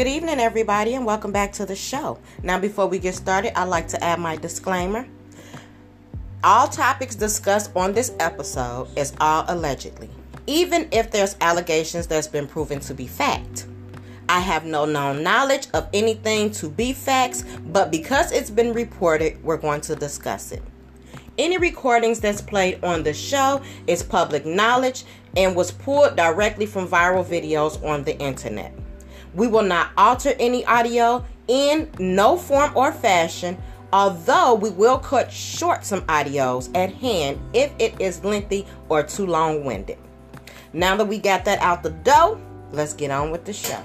Good evening, everybody, and welcome back to the show. Now, before we get started, I'd like to add my disclaimer. All topics discussed on this episode is all allegedly, even if there's allegations that's been proven to be fact. I have no known knowledge of anything to be facts, but because it's been reported, we're going to discuss it. Any recordings that's played on the show is public knowledge and was pulled directly from viral videos on the internet. We will not alter any audio in no form or fashion, although we will cut short some audios at hand if it is lengthy or too long winded. Now that we got that out the door, let's get on with the show.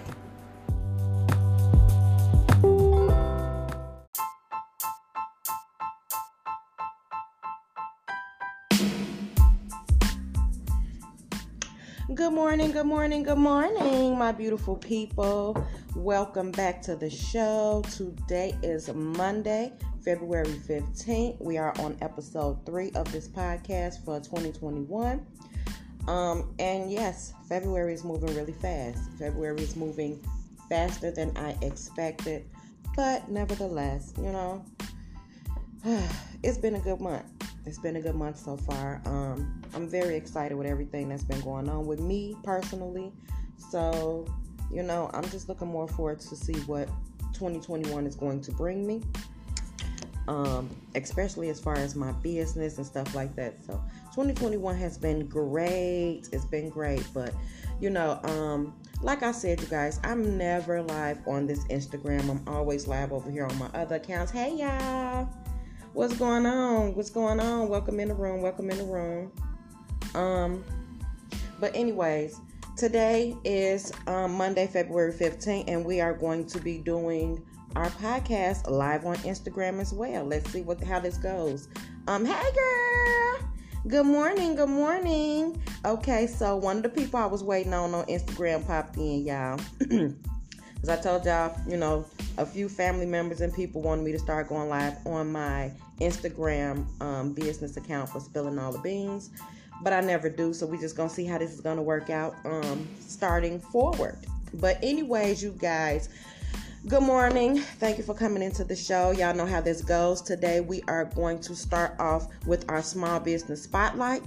Good morning, good morning, good morning, my beautiful people. Welcome back to the show. Today is Monday, February 15th. We are on episode three of this podcast for 2021. Um, and yes, February is moving really fast. February is moving faster than I expected, but nevertheless, you know, it's been a good month it's been a good month so far. Um, I'm very excited with everything that's been going on with me personally. So, you know, I'm just looking more forward to see what 2021 is going to bring me. Um, especially as far as my business and stuff like that. So 2021 has been great. It's been great, but you know, um, like I said, you guys, I'm never live on this Instagram. I'm always live over here on my other accounts. Hey y'all. What's going on? What's going on? Welcome in the room. Welcome in the room. Um, but anyways, today is um, Monday, February 15th, and we are going to be doing our podcast live on Instagram as well. Let's see what how this goes. Um, hey girl. Good morning, good morning. Okay, so one of the people I was waiting on on Instagram popped in, y'all. As I told y'all, you know, a few family members and people wanted me to start going live on my Instagram um, business account for spilling all the beans, but I never do. So we just gonna see how this is gonna work out um, starting forward. But anyways, you guys. Good morning. Thank you for coming into the show. Y'all know how this goes. Today we are going to start off with our small business spotlight.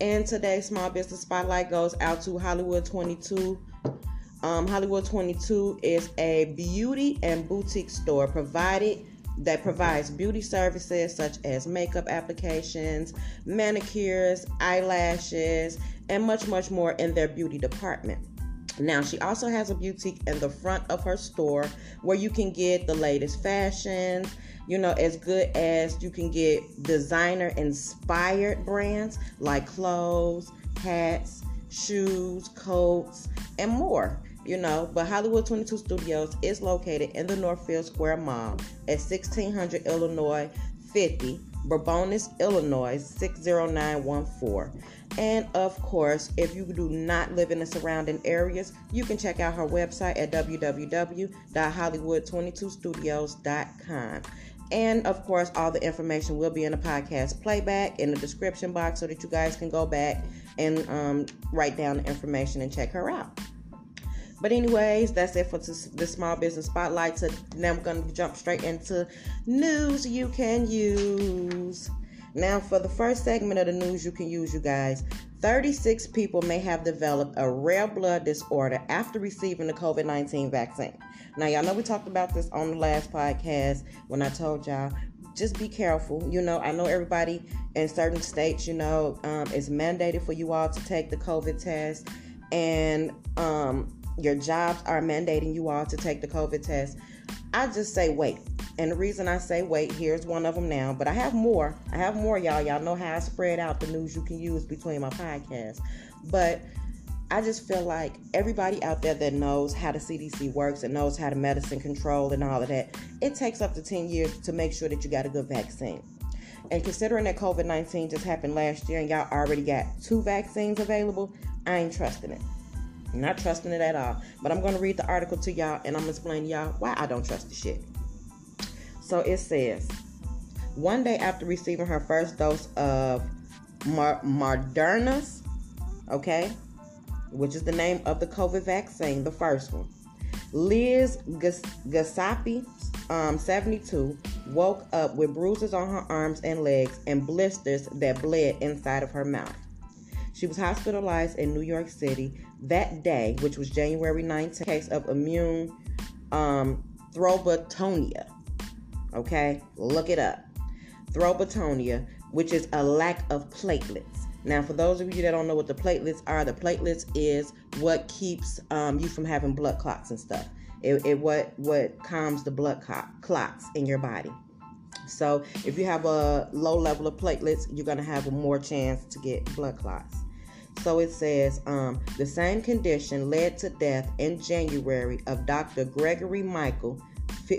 And today's small business spotlight goes out to Hollywood 22 um, Hollywood 22 is a beauty and boutique store provided that provides beauty services such as makeup applications, manicures, eyelashes, and much, much more in their beauty department. Now, she also has a boutique in the front of her store where you can get the latest fashions, you know, as good as you can get designer inspired brands like clothes, hats, shoes, coats, and more you know, but Hollywood 22 Studios is located in the Northfield Square Mall at 1600 Illinois 50, Bourbonnais, Illinois 60914. And of course, if you do not live in the surrounding areas, you can check out her website at www.hollywood22studios.com. And of course, all the information will be in the podcast playback in the description box so that you guys can go back and um, write down the information and check her out. But anyways, that's it for the small business spotlight. So now I'm to jump straight into news you can use. Now, for the first segment of the news you can use, you guys, 36 people may have developed a rare blood disorder after receiving the COVID 19 vaccine. Now, y'all know we talked about this on the last podcast when I told y'all just be careful. You know, I know everybody in certain states, you know, um, it's mandated for you all to take the COVID test. And um, your jobs are mandating you all to take the COVID test, I just say wait. And the reason I say wait, here's one of them now, but I have more. I have more, y'all. Y'all know how I spread out the news you can use between my podcasts. But I just feel like everybody out there that knows how the CDC works and knows how the medicine control and all of that, it takes up to 10 years to make sure that you got a good vaccine. And considering that COVID 19 just happened last year and y'all already got two vaccines available, I ain't trusting it. Not trusting it at all. But I'm going to read the article to y'all and I'm going to explain y'all why I don't trust the shit. So it says one day after receiving her first dose of Mar- Moderna's, okay, which is the name of the COVID vaccine, the first one. Liz Gasapi, um, 72, woke up with bruises on her arms and legs and blisters that bled inside of her mouth. She was hospitalized in New York City that day, which was January 19th, case of immune um, thrombotonia. Okay, look it up. Thrombotonia, which is a lack of platelets. Now, for those of you that don't know what the platelets are, the platelets is what keeps um, you from having blood clots and stuff. It, it what what calms the blood clots in your body. So, if you have a low level of platelets, you're gonna have a more chance to get blood clots. So it says um, the same condition led to death in January of Dr. Gregory Michael,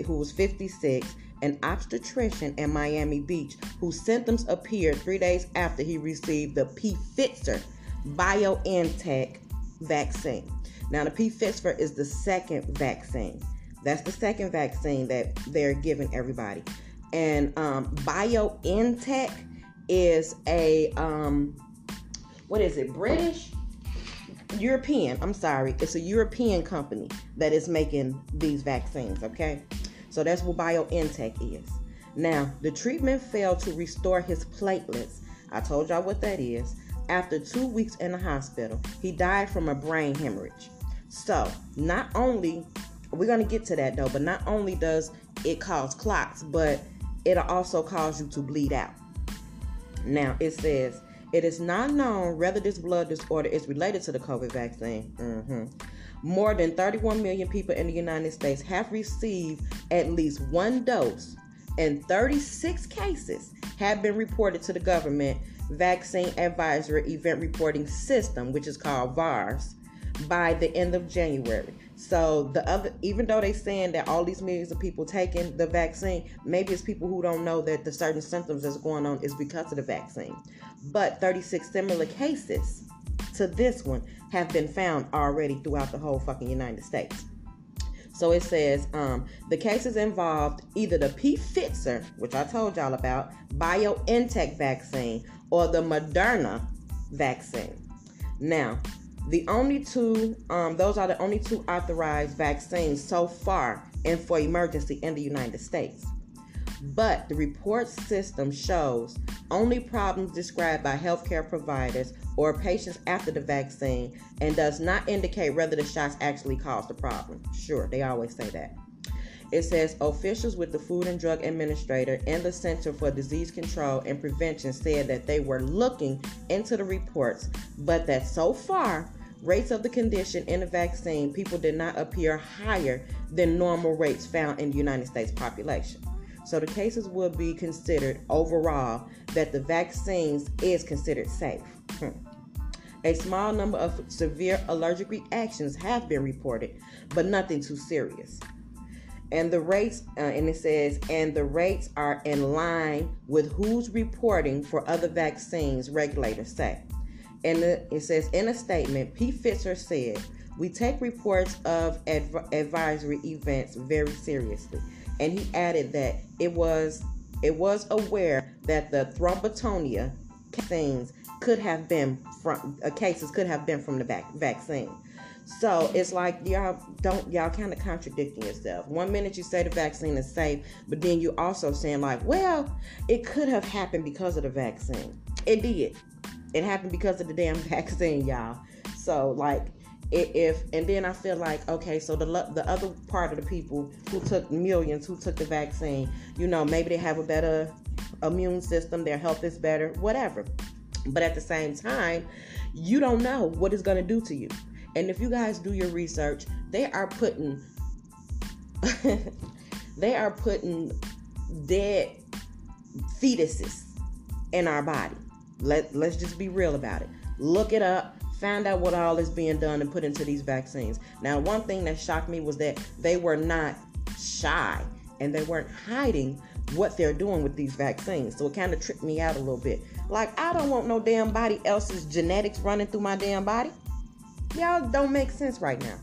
who was 56, an obstetrician in Miami Beach, whose symptoms appeared three days after he received the Pfizer BioNTech vaccine. Now, the Pfizer is the second vaccine. That's the second vaccine that they're giving everybody. And um, BioNTech is a um, what is it, British? European, I'm sorry, it's a European company that is making these vaccines, okay? So that's what BioNTech is. Now, the treatment failed to restore his platelets. I told y'all what that is. After two weeks in the hospital, he died from a brain hemorrhage. So, not only, we're to get to that though, but not only does it cause clots, but it'll also cause you to bleed out. Now, it says it is not known whether this blood disorder is related to the COVID vaccine. Mm-hmm. More than 31 million people in the United States have received at least one dose, and 36 cases have been reported to the government Vaccine Advisory Event Reporting System, which is called VAERS, by the end of January. So the other, even though they're saying that all these millions of people taking the vaccine, maybe it's people who don't know that the certain symptoms that's going on is because of the vaccine. But 36 similar cases to this one have been found already throughout the whole fucking United States. So it says um, the cases involved either the P. Pfizer, which I told y'all about, BioNTech vaccine, or the Moderna vaccine. Now, the only two, um, those are the only two authorized vaccines so far and for emergency in the United States. But the report system shows only problems described by healthcare providers or patients after the vaccine and does not indicate whether the shots actually caused the problem. Sure, they always say that. It says officials with the Food and Drug Administrator and the Center for Disease Control and Prevention said that they were looking into the reports, but that so far rates of the condition in the vaccine, people did not appear higher than normal rates found in the United States population. So the cases will be considered overall that the vaccines is considered safe. Hmm. A small number of severe allergic reactions have been reported, but nothing too serious. And the rates, uh, and it says, and the rates are in line with who's reporting for other vaccines, regulators say. And it says in a statement, Pfizer said, "We take reports of adv- advisory events very seriously." And he added that it was it was aware that the thrombotonia things could have been from uh, cases could have been from the vac- vaccine. So it's like y'all don't y'all kind of contradicting yourself. One minute you say the vaccine is safe, but then you also saying like, well, it could have happened because of the vaccine. It did. It happened because of the damn vaccine, y'all. So like if and then I feel like okay, so the the other part of the people who took millions who took the vaccine, you know, maybe they have a better immune system, their health is better, whatever. But at the same time, you don't know what it's going to do to you. And if you guys do your research, they are putting they are putting dead fetuses in our body. Let let's just be real about it. Look it up. Find out what all is being done and put into these vaccines. Now, one thing that shocked me was that they were not shy and they weren't hiding what they're doing with these vaccines. So it kind of tripped me out a little bit. Like, I don't want no damn body else's genetics running through my damn body. Y'all don't make sense right now.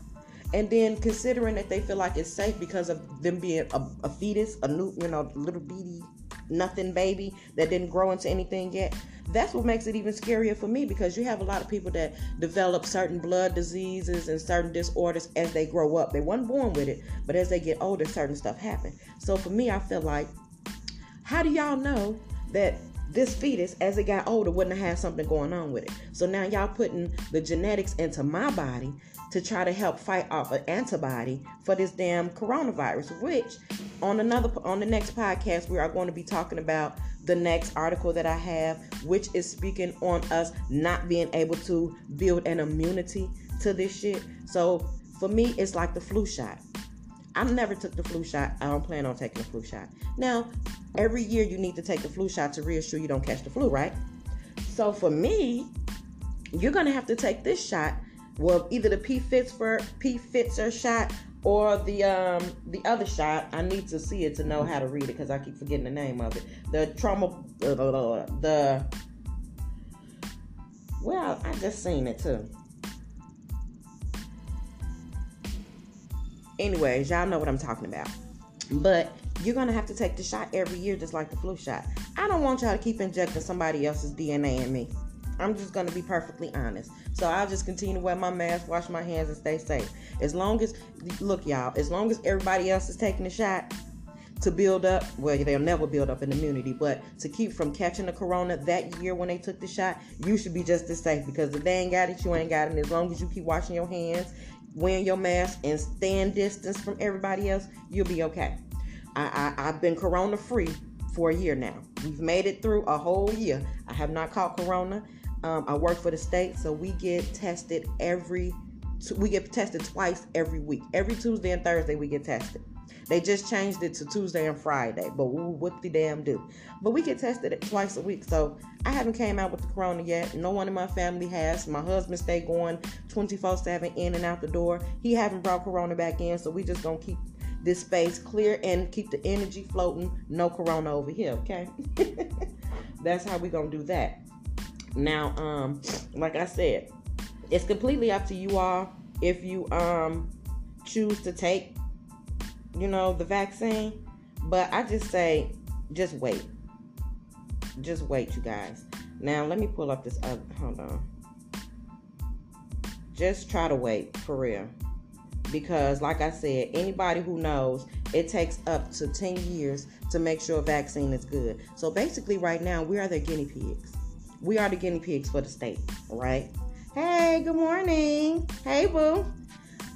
And then considering that they feel like it's safe because of them being a, a fetus, a new, you know, little bitty nothing baby that didn't grow into anything yet. That's what makes it even scarier for me because you have a lot of people that develop certain blood diseases and certain disorders as they grow up. They weren't born with it, but as they get older, certain stuff happen. So for me, I feel like, how do y'all know that this fetus, as it got older, wouldn't have had something going on with it. So now y'all putting the genetics into my body to try to help fight off an antibody for this damn coronavirus. Which, on another on the next podcast, we are going to be talking about the next article that I have, which is speaking on us not being able to build an immunity to this shit. So for me, it's like the flu shot. I never took the flu shot. I don't plan on taking the flu shot. Now, every year you need to take the flu shot to reassure you don't catch the flu, right? So for me, you're gonna have to take this shot. Well, either the P Pfizer P Pfizer shot or the um the other shot. I need to see it to know how to read it because I keep forgetting the name of it. The trauma the well, I just seen it too. Anyways, y'all know what I'm talking about. But you're gonna have to take the shot every year, just like the flu shot. I don't want y'all to keep injecting somebody else's DNA in me. I'm just gonna be perfectly honest. So I'll just continue to wear my mask, wash my hands, and stay safe. As long as, look, y'all, as long as everybody else is taking the shot to build up, well, they'll never build up an immunity, but to keep from catching the corona that year when they took the shot, you should be just as safe because if they ain't got it, you ain't got it. And as long as you keep washing your hands wearing your mask and stand distance from everybody else, you'll be okay. I, I, I've been corona free for a year now. We've made it through a whole year. I have not caught corona. Um, I work for the state, so we get tested every. We get tested twice every week. Every Tuesday and Thursday we get tested. They just changed it to Tuesday and Friday, but what the damn do? But we get tested twice a week, so I haven't came out with the corona yet. No one in my family has. My husband stay going 24/7 in and out the door. He haven't brought corona back in, so we just gonna keep this space clear and keep the energy floating. No corona over here, okay? That's how we gonna do that. Now, um, like I said, it's completely up to you all if you um choose to take you know, the vaccine. But I just say, just wait. Just wait, you guys. Now, let me pull up this other. Hold on. Just try to wait, for real. Because, like I said, anybody who knows, it takes up to 10 years to make sure a vaccine is good. So, basically, right now, we are the guinea pigs. We are the guinea pigs for the state, right? Hey, good morning. Hey, boo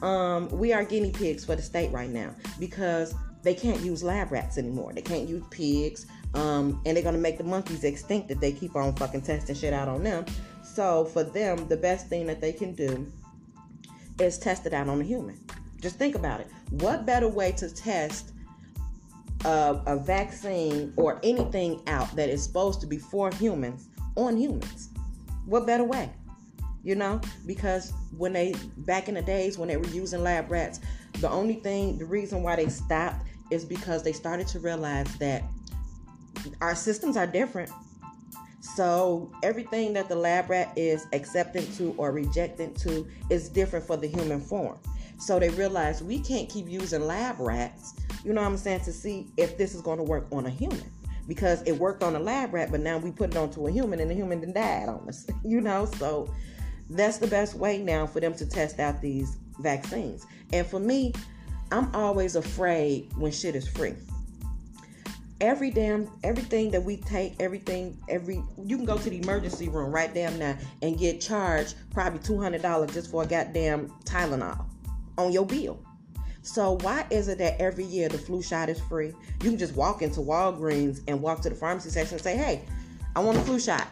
um, we are guinea pigs for the state right now because they can't use lab rats anymore. They can't use pigs, um, and they're gonna make the monkeys extinct if they keep on fucking testing shit out on them. So for them, the best thing that they can do is test it out on a human. Just think about it. What better way to test a, a vaccine or anything out that is supposed to be for humans on humans? What better way? you know because when they back in the days when they were using lab rats the only thing the reason why they stopped is because they started to realize that our systems are different so everything that the lab rat is accepting to or rejecting to is different for the human form so they realized we can't keep using lab rats you know what i'm saying to see if this is going to work on a human because it worked on a lab rat but now we put it onto a human and the human then died on us you know so that's the best way now for them to test out these vaccines. And for me, I'm always afraid when shit is free. Every damn everything that we take, everything, every you can go to the emergency room right damn now and get charged probably two hundred dollars just for a goddamn Tylenol on your bill. So why is it that every year the flu shot is free? You can just walk into Walgreens and walk to the pharmacy section and say, "Hey, I want a flu shot."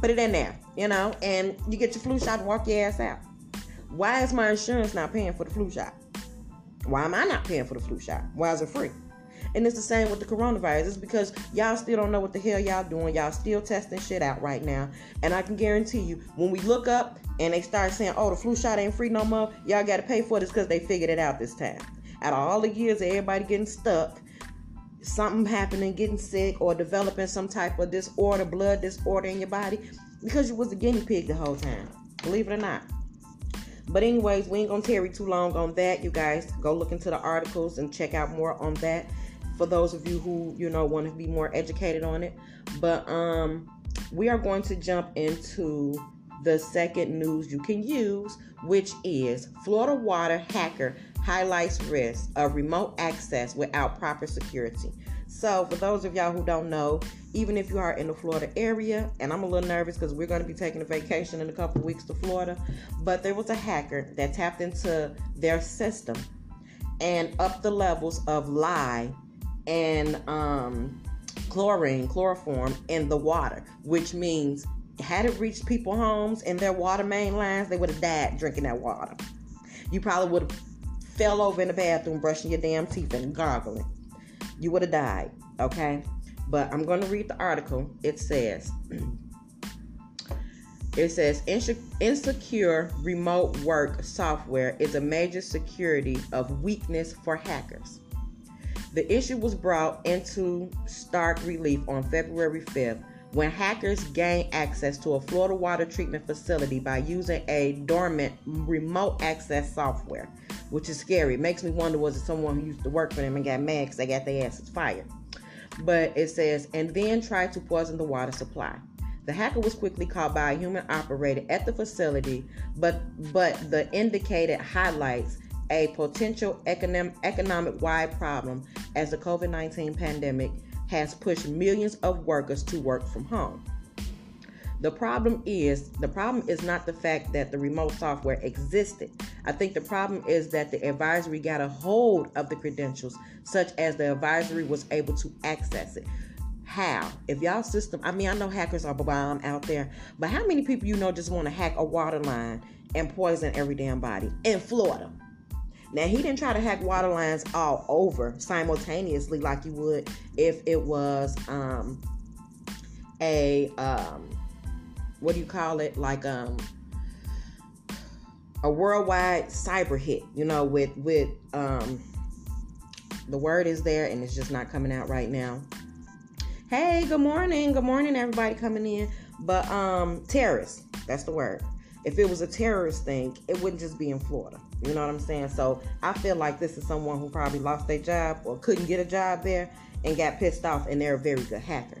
Put it in there you know, and you get your flu shot and walk your ass out. Why is my insurance not paying for the flu shot? Why am I not paying for the flu shot? Why is it free? And it's the same with the coronavirus. It's because y'all still don't know what the hell y'all doing. Y'all still testing shit out right now. And I can guarantee you, when we look up and they start saying, oh, the flu shot ain't free no more, y'all got to pay for this because they figured it out this time. Out of all the years of everybody getting stuck, something happening, getting sick, or developing some type of disorder, blood disorder in your body, because you was a guinea pig the whole time. Believe it or not. But anyways, we ain't gonna tarry too long on that. You guys go look into the articles and check out more on that. For those of you who you know want to be more educated on it. But um, we are going to jump into the second news you can use, which is Florida water hacker highlights risk of remote access without proper security. So, for those of y'all who don't know, even if you are in the Florida area, and I'm a little nervous because we're going to be taking a vacation in a couple weeks to Florida, but there was a hacker that tapped into their system and upped the levels of lye and um, chlorine, chloroform in the water, which means had it reached people homes and their water main lines, they would have died drinking that water. You probably would have fell over in the bathroom brushing your damn teeth and gargling. You would have died, okay? But I'm going to read the article. It says it says insecure remote work software is a major security of weakness for hackers. The issue was brought into stark relief on February 5th when hackers gained access to a Florida water treatment facility by using a dormant remote access software, which is scary. It makes me wonder was it someone who used to work for them and got mad because they got their asses fired. But it says, and then tried to poison the water supply. The hacker was quickly caught by a human operator at the facility, but but the indicated highlights a potential economic economic wide problem as the COVID-19 pandemic has pushed millions of workers to work from home. The problem is the problem is not the fact that the remote software existed. I think the problem is that the advisory got a hold of the credentials such as the advisory was able to access it. How? If y'all system, I mean, I know hackers are bomb out there, but how many people you know just want to hack a water line and poison every damn body in Florida? Now he didn't try to hack water lines all over simultaneously like you would if it was um, a um, what do you call it? Like um, a worldwide cyber hit. You know, with with um, the word is there and it's just not coming out right now. Hey, good morning, good morning, everybody coming in. But um, terrorists, that's the word. If it was a terrorist thing, it wouldn't just be in Florida. You know what I'm saying? So I feel like this is someone who probably lost their job or couldn't get a job there and got pissed off, and they're a very good hacker.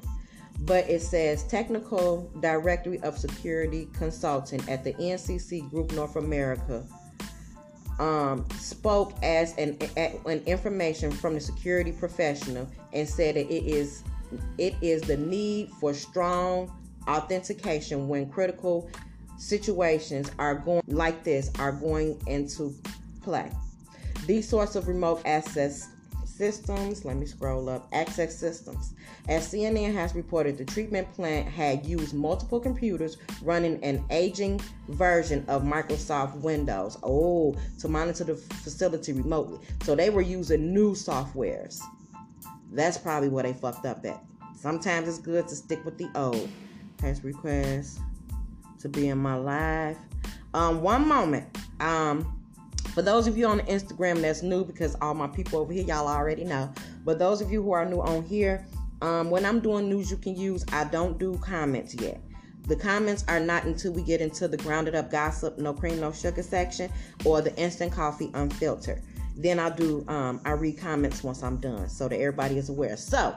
But it says Technical Directory of Security Consultant at the NCC Group North America um, spoke as an, an information from the security professional and said that it is it is the need for strong authentication when critical situations are going like this are going into play. These sorts of remote access systems, let me scroll up, access systems. As CNN has reported, the treatment plant had used multiple computers running an aging version of Microsoft Windows. Oh, to monitor the facility remotely. So they were using new softwares. That's probably where they fucked up at. Sometimes it's good to stick with the old. Pass request to be in my life. Um, one moment. Um, for those of you on Instagram that's new, because all my people over here, y'all already know. But those of you who are new on here, um, when I'm doing news you can use, I don't do comments yet. The comments are not until we get into the grounded up gossip, no cream, no sugar section, or the instant coffee unfiltered. Then I'll do, um, I read comments once I'm done so that everybody is aware. So,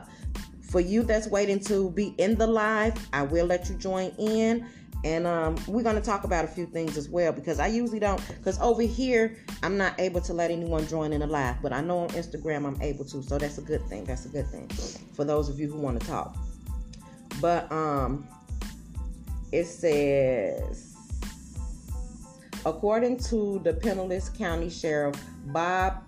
for you that's waiting to be in the live, I will let you join in and um, we're going to talk about a few things as well because I usually don't. Because over here, I'm not able to let anyone join in a live, but I know on Instagram I'm able to, so that's a good thing. That's a good thing for those of you who want to talk. But um, it says, according to the Pinellas County Sheriff Bob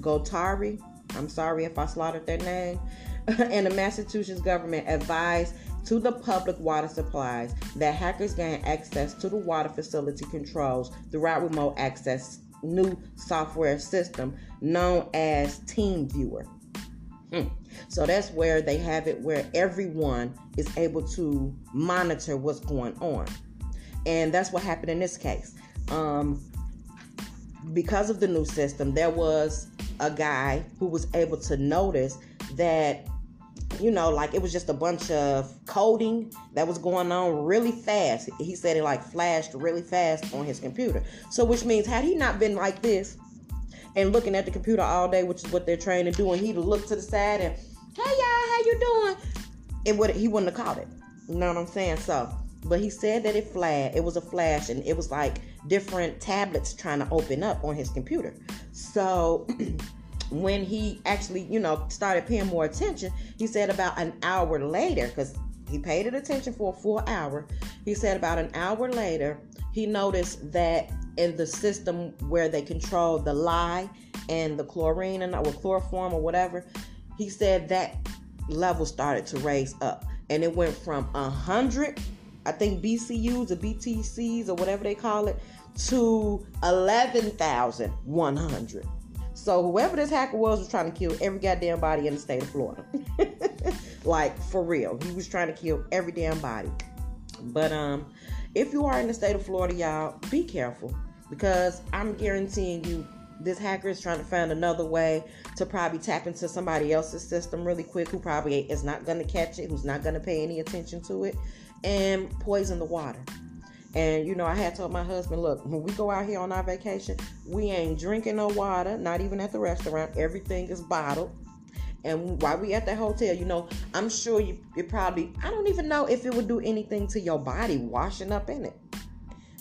Gotari, I'm sorry if I slaughtered their name, and the Massachusetts government advised to the public water supplies that hackers gain access to the water facility controls throughout remote access new software system known as TeamViewer. Hmm. So that's where they have it where everyone is able to monitor what's going on. And that's what happened in this case. Um, because of the new system, there was a guy who was able to notice that you know, like it was just a bunch of coding that was going on really fast. He said it like flashed really fast on his computer. So, which means, had he not been like this, and looking at the computer all day, which is what they're trained to do. And he'd look to the side and, hey y'all, how you doing? It would he wouldn't have caught it. You know what I'm saying? So, but he said that it flashed. It was a flash, and it was like different tablets trying to open up on his computer. So. when he actually, you know, started paying more attention, he said about an hour later, because he paid it attention for a full hour. He said about an hour later, he noticed that in the system where they control the lye and the chlorine and or chloroform or whatever, he said that level started to raise up and it went from a hundred, I think BCUs or BTCs or whatever they call it, to eleven thousand one hundred. So whoever this hacker was was trying to kill every goddamn body in the state of Florida. like for real. He was trying to kill every damn body. But um if you are in the state of Florida, y'all, be careful because I'm guaranteeing you this hacker is trying to find another way to probably tap into somebody else's system really quick who probably is not going to catch it, who's not going to pay any attention to it, and poison the water. And you know, I had told my husband, look, when we go out here on our vacation, we ain't drinking no water, not even at the restaurant. Everything is bottled. And while we at the hotel, you know, I'm sure you, you probably, I don't even know if it would do anything to your body washing up in it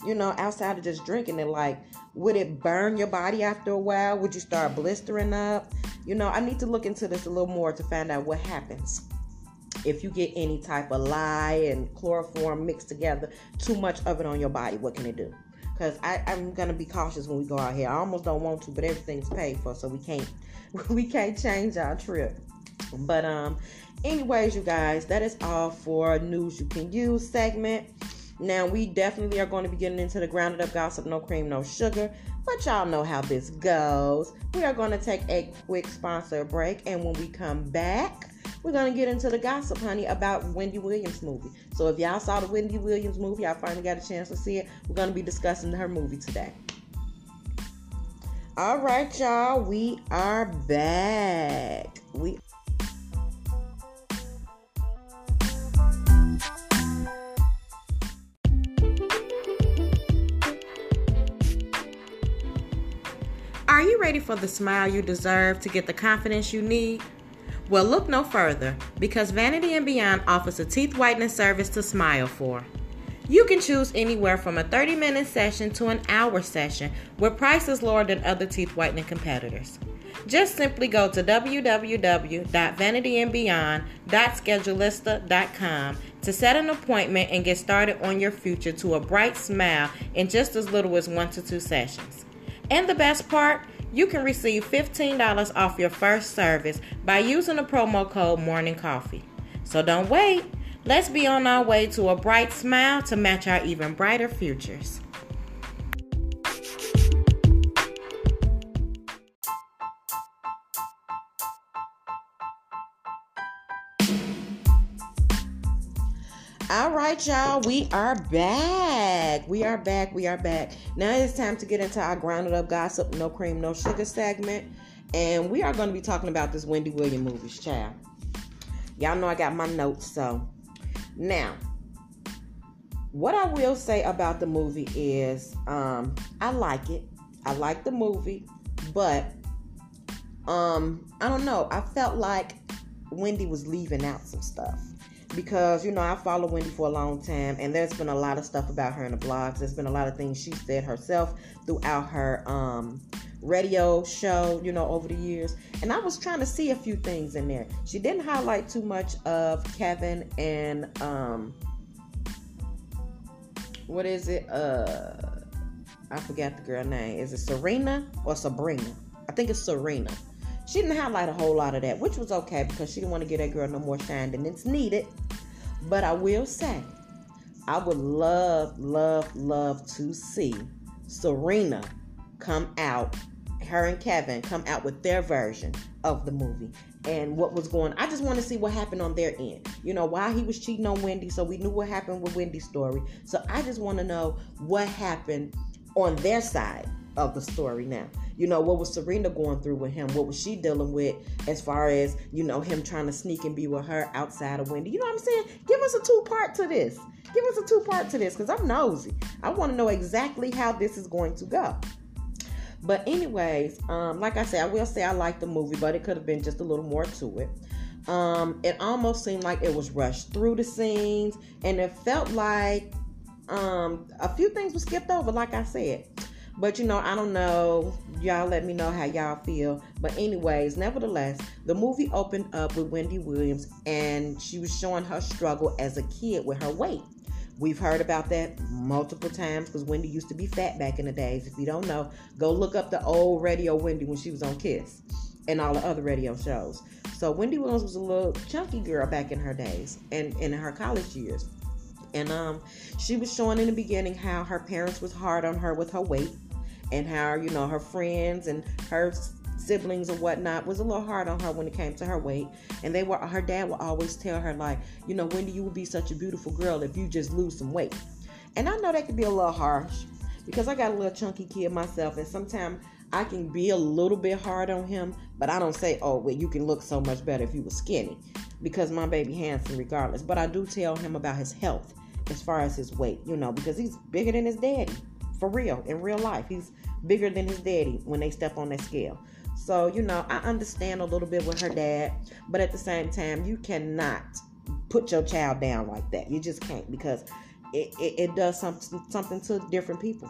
you know, outside of just drinking it, like, would it burn your body after a while? Would you start blistering up? You know, I need to look into this a little more to find out what happens if you get any type of lye and chloroform mixed together, too much of it on your body. What can it do? Because I'm gonna be cautious when we go out here. I almost don't want to, but everything's paid for, so we can't we can't change our trip. But um, anyways, you guys, that is all for news you can use segment. Now, we definitely are going to be getting into the grounded up gossip, no cream, no sugar, but y'all know how this goes. We are going to take a quick sponsor break, and when we come back, we're going to get into the gossip, honey, about Wendy Williams' movie. So, if y'all saw the Wendy Williams movie, I finally got a chance to see it. We're going to be discussing her movie today. All right, y'all, we are back. We Are you ready for the smile you deserve to get the confidence you need? Well, look no further because Vanity and Beyond offers a teeth whitening service to smile for. You can choose anywhere from a 30 minute session to an hour session with prices lower than other teeth whitening competitors. Just simply go to www.vanityandbeyond.schedulista.com to set an appointment and get started on your future to a bright smile in just as little as one to two sessions. And the best part, you can receive $15 off your first service by using the promo code Morning Coffee. So don't wait. Let's be on our way to a bright smile to match our even brighter futures. All right, y'all, we are back. We are back. We are back. Now it's time to get into our grounded up gossip, no cream, no sugar segment. And we are going to be talking about this Wendy Williams movie, child. Y'all know I got my notes, so now what I will say about the movie is um I like it. I like the movie, but um I don't know. I felt like Wendy was leaving out some stuff because you know I follow Wendy for a long time, and there's been a lot of stuff about her in the blogs. There's been a lot of things she said herself throughout her um, radio show, you know, over the years. And I was trying to see a few things in there. She didn't highlight too much of Kevin and um, what is it? Uh, I forgot the girl name. Is it Serena or Sabrina? I think it's Serena. She didn't highlight a whole lot of that, which was okay because she didn't want to give that girl no more shine than it's needed. But I will say, I would love, love, love to see Serena come out, her and Kevin come out with their version of the movie and what was going I just want to see what happened on their end. You know, why he was cheating on Wendy, so we knew what happened with Wendy's story. So I just want to know what happened on their side of the story now. You know, what was Serena going through with him? What was she dealing with as far as, you know, him trying to sneak and be with her outside of Wendy? You know what I'm saying? Give us a two part to this. Give us a two part to this because I'm nosy. I want to know exactly how this is going to go. But anyways, um, like I said, I will say I like the movie, but it could have been just a little more to it. Um, it almost seemed like it was rushed through the scenes, and it felt like um, a few things were skipped over, like I said. But you know, I don't know. Y'all let me know how y'all feel. But, anyways, nevertheless, the movie opened up with Wendy Williams and she was showing her struggle as a kid with her weight. We've heard about that multiple times because Wendy used to be fat back in the days. If you don't know, go look up the old radio Wendy when she was on Kiss and all the other radio shows. So Wendy Williams was a little chunky girl back in her days and in her college years. And um, she was showing in the beginning how her parents was hard on her with her weight and how you know her friends and her siblings and whatnot was a little hard on her when it came to her weight. And they were her dad would always tell her like you know wendy you would be such a beautiful girl if you just lose some weight. And i know that could be a little harsh because i got a little chunky kid myself and sometimes i can be a little bit hard on him but i don't say oh well you can look so much better if you were skinny because my baby handsome regardless. But i do tell him about his health as far as his weight you know because he's bigger than his daddy for real in real life. He's bigger than his daddy when they step on that scale. So, you know, I understand a little bit with her dad, but at the same time, you cannot put your child down like that. You just can't because it, it, it does something something to different people.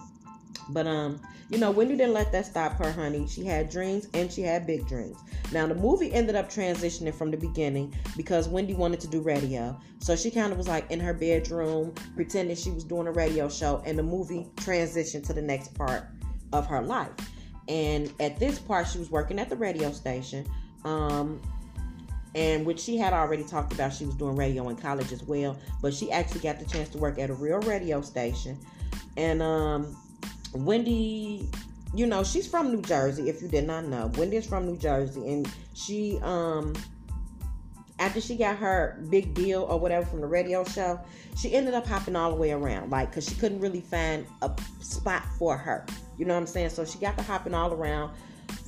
But um, you know, Wendy didn't let that stop her, honey. She had dreams and she had big dreams. Now the movie ended up transitioning from the beginning because Wendy wanted to do radio. So she kind of was like in her bedroom pretending she was doing a radio show and the movie transitioned to the next part of her life. And at this part she was working at the radio station. Um, and which she had already talked about she was doing radio in college as well but she actually got the chance to work at a real radio station and um Wendy, you know, she's from New Jersey, if you did not know. Wendy's from New Jersey, and she, um, after she got her big deal or whatever from the radio show, she ended up hopping all the way around, like, because she couldn't really find a spot for her. You know what I'm saying? So she got to hopping all around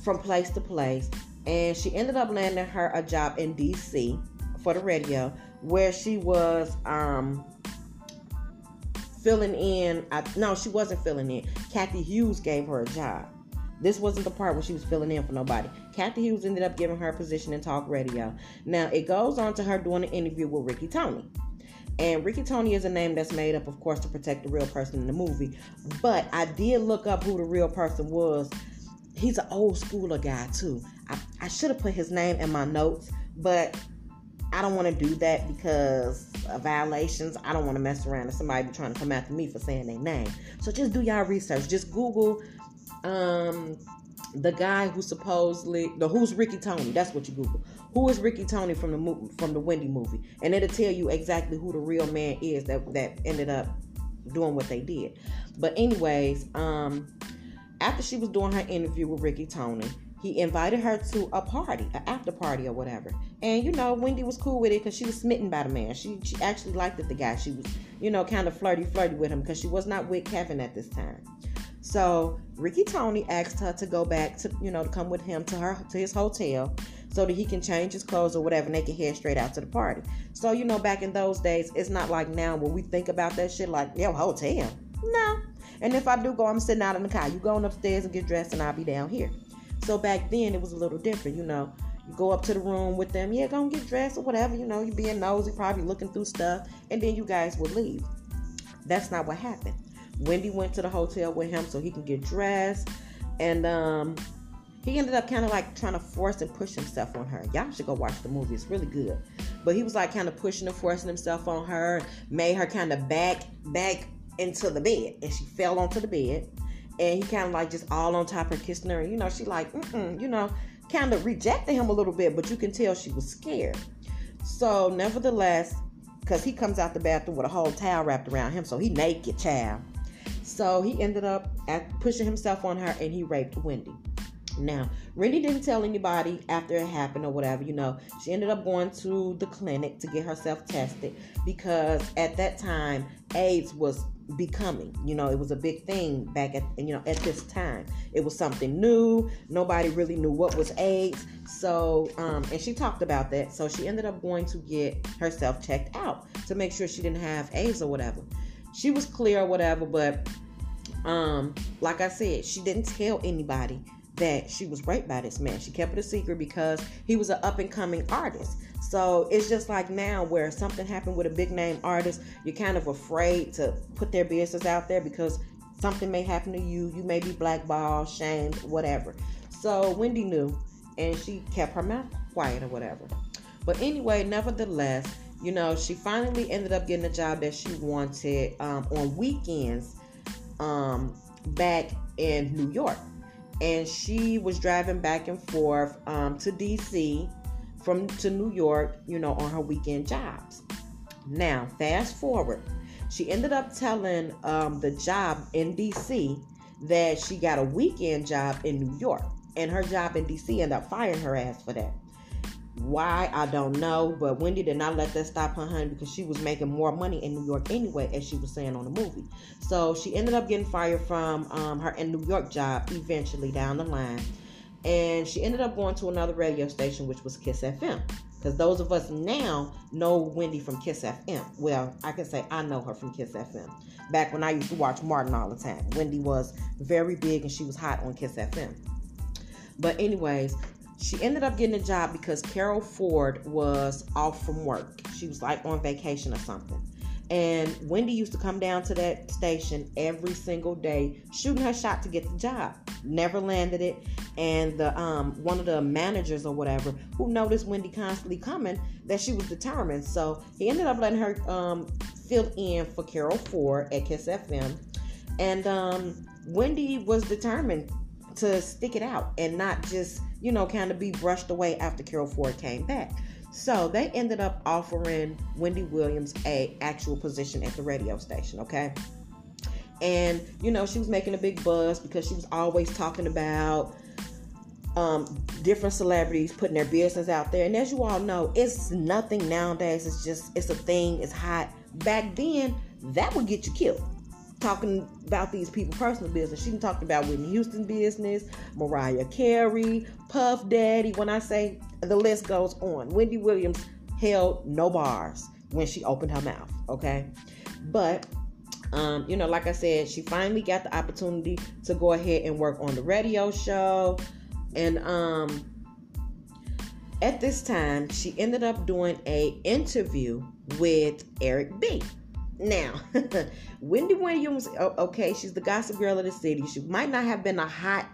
from place to place, and she ended up landing her a job in DC for the radio, where she was, um, filling in. I, no, she wasn't filling in. Cathy Hughes gave her a job. This wasn't the part where she was filling in for nobody. Cathy Hughes ended up giving her a position in talk radio. Now it goes on to her doing an interview with Ricky Tony. And Ricky Tony is a name that's made up, of course, to protect the real person in the movie. But I did look up who the real person was. He's an old schooler guy, too. I, I should have put his name in my notes, but I don't want to do that because of violations. I don't want to mess around and somebody be trying to come after me for saying their name. So just do y'all research. Just Google um, the guy who supposedly the who's Ricky Tony. That's what you Google. Who is Ricky Tony from the movie from the Wendy movie? And it'll tell you exactly who the real man is that that ended up doing what they did. But anyways, um, after she was doing her interview with Ricky Tony, he invited her to a party, an after party or whatever. And you know, Wendy was cool with it because she was smitten by the man. She she actually liked it, the guy. She was, you know, kind of flirty flirty with him because she was not with Kevin at this time. So Ricky Tony asked her to go back to, you know, to come with him to her to his hotel so that he can change his clothes or whatever and they can head straight out to the party. So, you know, back in those days, it's not like now when we think about that shit like, yo, hotel. No. And if I do go, I'm sitting out in the car. You going upstairs and get dressed and I'll be down here. So back then it was a little different, you know. You go up to the room with them, yeah, go and get dressed or whatever, you know, you being nosy, probably looking through stuff, and then you guys would leave. That's not what happened. Wendy went to the hotel with him so he can get dressed, and um, he ended up kind of like trying to force and push himself on her. Y'all should go watch the movie; it's really good. But he was like kind of pushing and forcing himself on her, made her kind of back back into the bed, and she fell onto the bed and he kind of like just all on top of her kissing her. And, you know, she like, you know, kind of rejected him a little bit, but you can tell she was scared. So, nevertheless, because he comes out the bathroom with a whole towel wrapped around him, so he naked, child. So he ended up at pushing himself on her, and he raped Wendy. Now, Wendy didn't tell anybody after it happened or whatever, you know. She ended up going to the clinic to get herself tested because at that time, AIDS was becoming. You know, it was a big thing back at you know at this time. It was something new. Nobody really knew what was AIDS. So, um, and she talked about that. So she ended up going to get herself checked out to make sure she didn't have AIDS or whatever. She was clear or whatever, but Um, like I said, she didn't tell anybody that she was raped by this man. She kept it a secret because he was an up and coming artist. So it's just like now where something happened with a big name artist, you're kind of afraid to put their business out there because something may happen to you. You may be blackballed, shamed, whatever. So Wendy knew and she kept her mouth quiet or whatever. But anyway, nevertheless, you know, she finally ended up getting a job that she wanted um, on weekends um, back in New York. And she was driving back and forth um, to DC from to New York, you know, on her weekend jobs. Now, fast forward, she ended up telling um, the job in DC that she got a weekend job in New York, and her job in DC ended up firing her ass for that. Why I don't know, but Wendy did not let that stop her, honey, because she was making more money in New York anyway, as she was saying on the movie. So she ended up getting fired from um, her in New York job eventually down the line, and she ended up going to another radio station, which was Kiss FM. Because those of us now know Wendy from Kiss FM. Well, I can say I know her from Kiss FM. Back when I used to watch Martin all the time, Wendy was very big and she was hot on Kiss FM. But anyways, she ended up getting a job because Carol Ford was off from work. She was like on vacation or something. And Wendy used to come down to that station every single day, shooting her shot to get the job. Never landed it. And the um, one of the managers or whatever who noticed Wendy constantly coming that she was determined. So he ended up letting her um, fill in for Carol Ford at Kiss FM. And um, Wendy was determined to stick it out and not just, you know, kind of be brushed away after Carol Ford came back. So they ended up offering Wendy Williams a actual position at the radio station, okay? And you know, she was making a big buzz because she was always talking about um, different celebrities putting their business out there. And as you all know, it's nothing nowadays. It's just it's a thing. It's hot. Back then, that would get you killed talking about these people' personal business. She talked about Whitney Houston business, Mariah Carey, Puff Daddy. When I say the list goes on, Wendy Williams held no bars when she opened her mouth. Okay, but um, you know, like I said, she finally got the opportunity to go ahead and work on the radio show, and um, at this time, she ended up doing a interview with Eric B. Now, Wendy Williams, okay, she's the gossip girl of the city. She might not have been a hot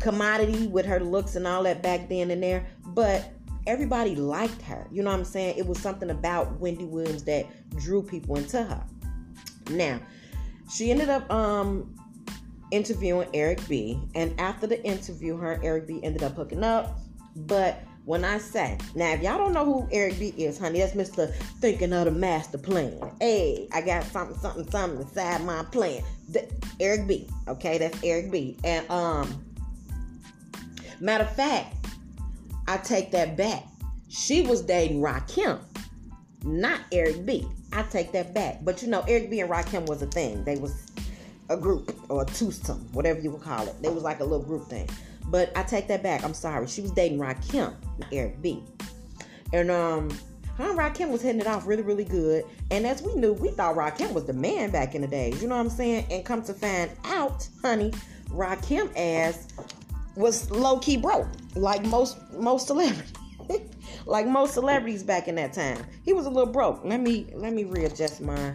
commodity with her looks and all that back then and there, but everybody liked her. You know what I'm saying? It was something about Wendy Williams that drew people into her. Now, she ended up um interviewing Eric B. And after the interview, her and Eric B ended up hooking up. But when I say, now if y'all don't know who Eric B is, honey, that's Mr. Thinking of the Master Plan. Hey, I got something, something, something inside my plan. The, Eric B. Okay, that's Eric B. And um, matter of fact, I take that back. She was dating Rakim, not Eric B. I take that back. But you know, Eric B and Rakim was a thing. They was a group or a twosome, whatever you would call it. They was like a little group thing. But I take that back. I'm sorry. She was dating Rakim, Eric B. And um, her and Rakim was hitting it off really, really good. And as we knew, we thought Rakim was the man back in the days. You know what I'm saying? And come to find out, honey, Rakim ass was low key broke, like most most celebrities. like most celebrities back in that time. He was a little broke. Let me let me readjust my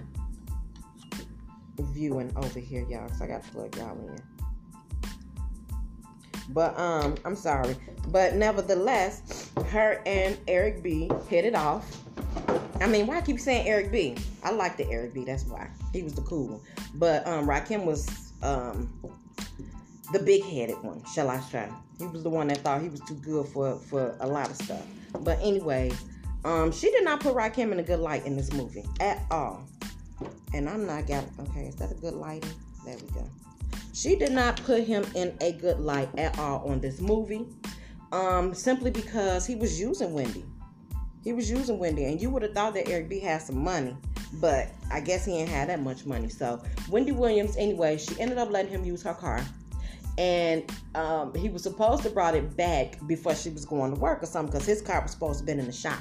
viewing over here, y'all, because I got to plug y'all in. But um, I'm sorry. But nevertheless, her and Eric B hit it off. I mean, why I keep saying Eric B? I like the Eric B. That's why he was the cool one. But um, Rakim was um the big headed one, shall I say? He was the one that thought he was too good for for a lot of stuff. But anyway, um, she did not put Rakim in a good light in this movie at all. And I'm not got okay. Is that a good lighting? There we go. She did not put him in a good light at all on this movie, um, simply because he was using Wendy. He was using Wendy, and you would have thought that Eric B had some money, but I guess he ain't had that much money. So Wendy Williams, anyway, she ended up letting him use her car, and um, he was supposed to brought it back before she was going to work or something, because his car was supposed to been in the shop.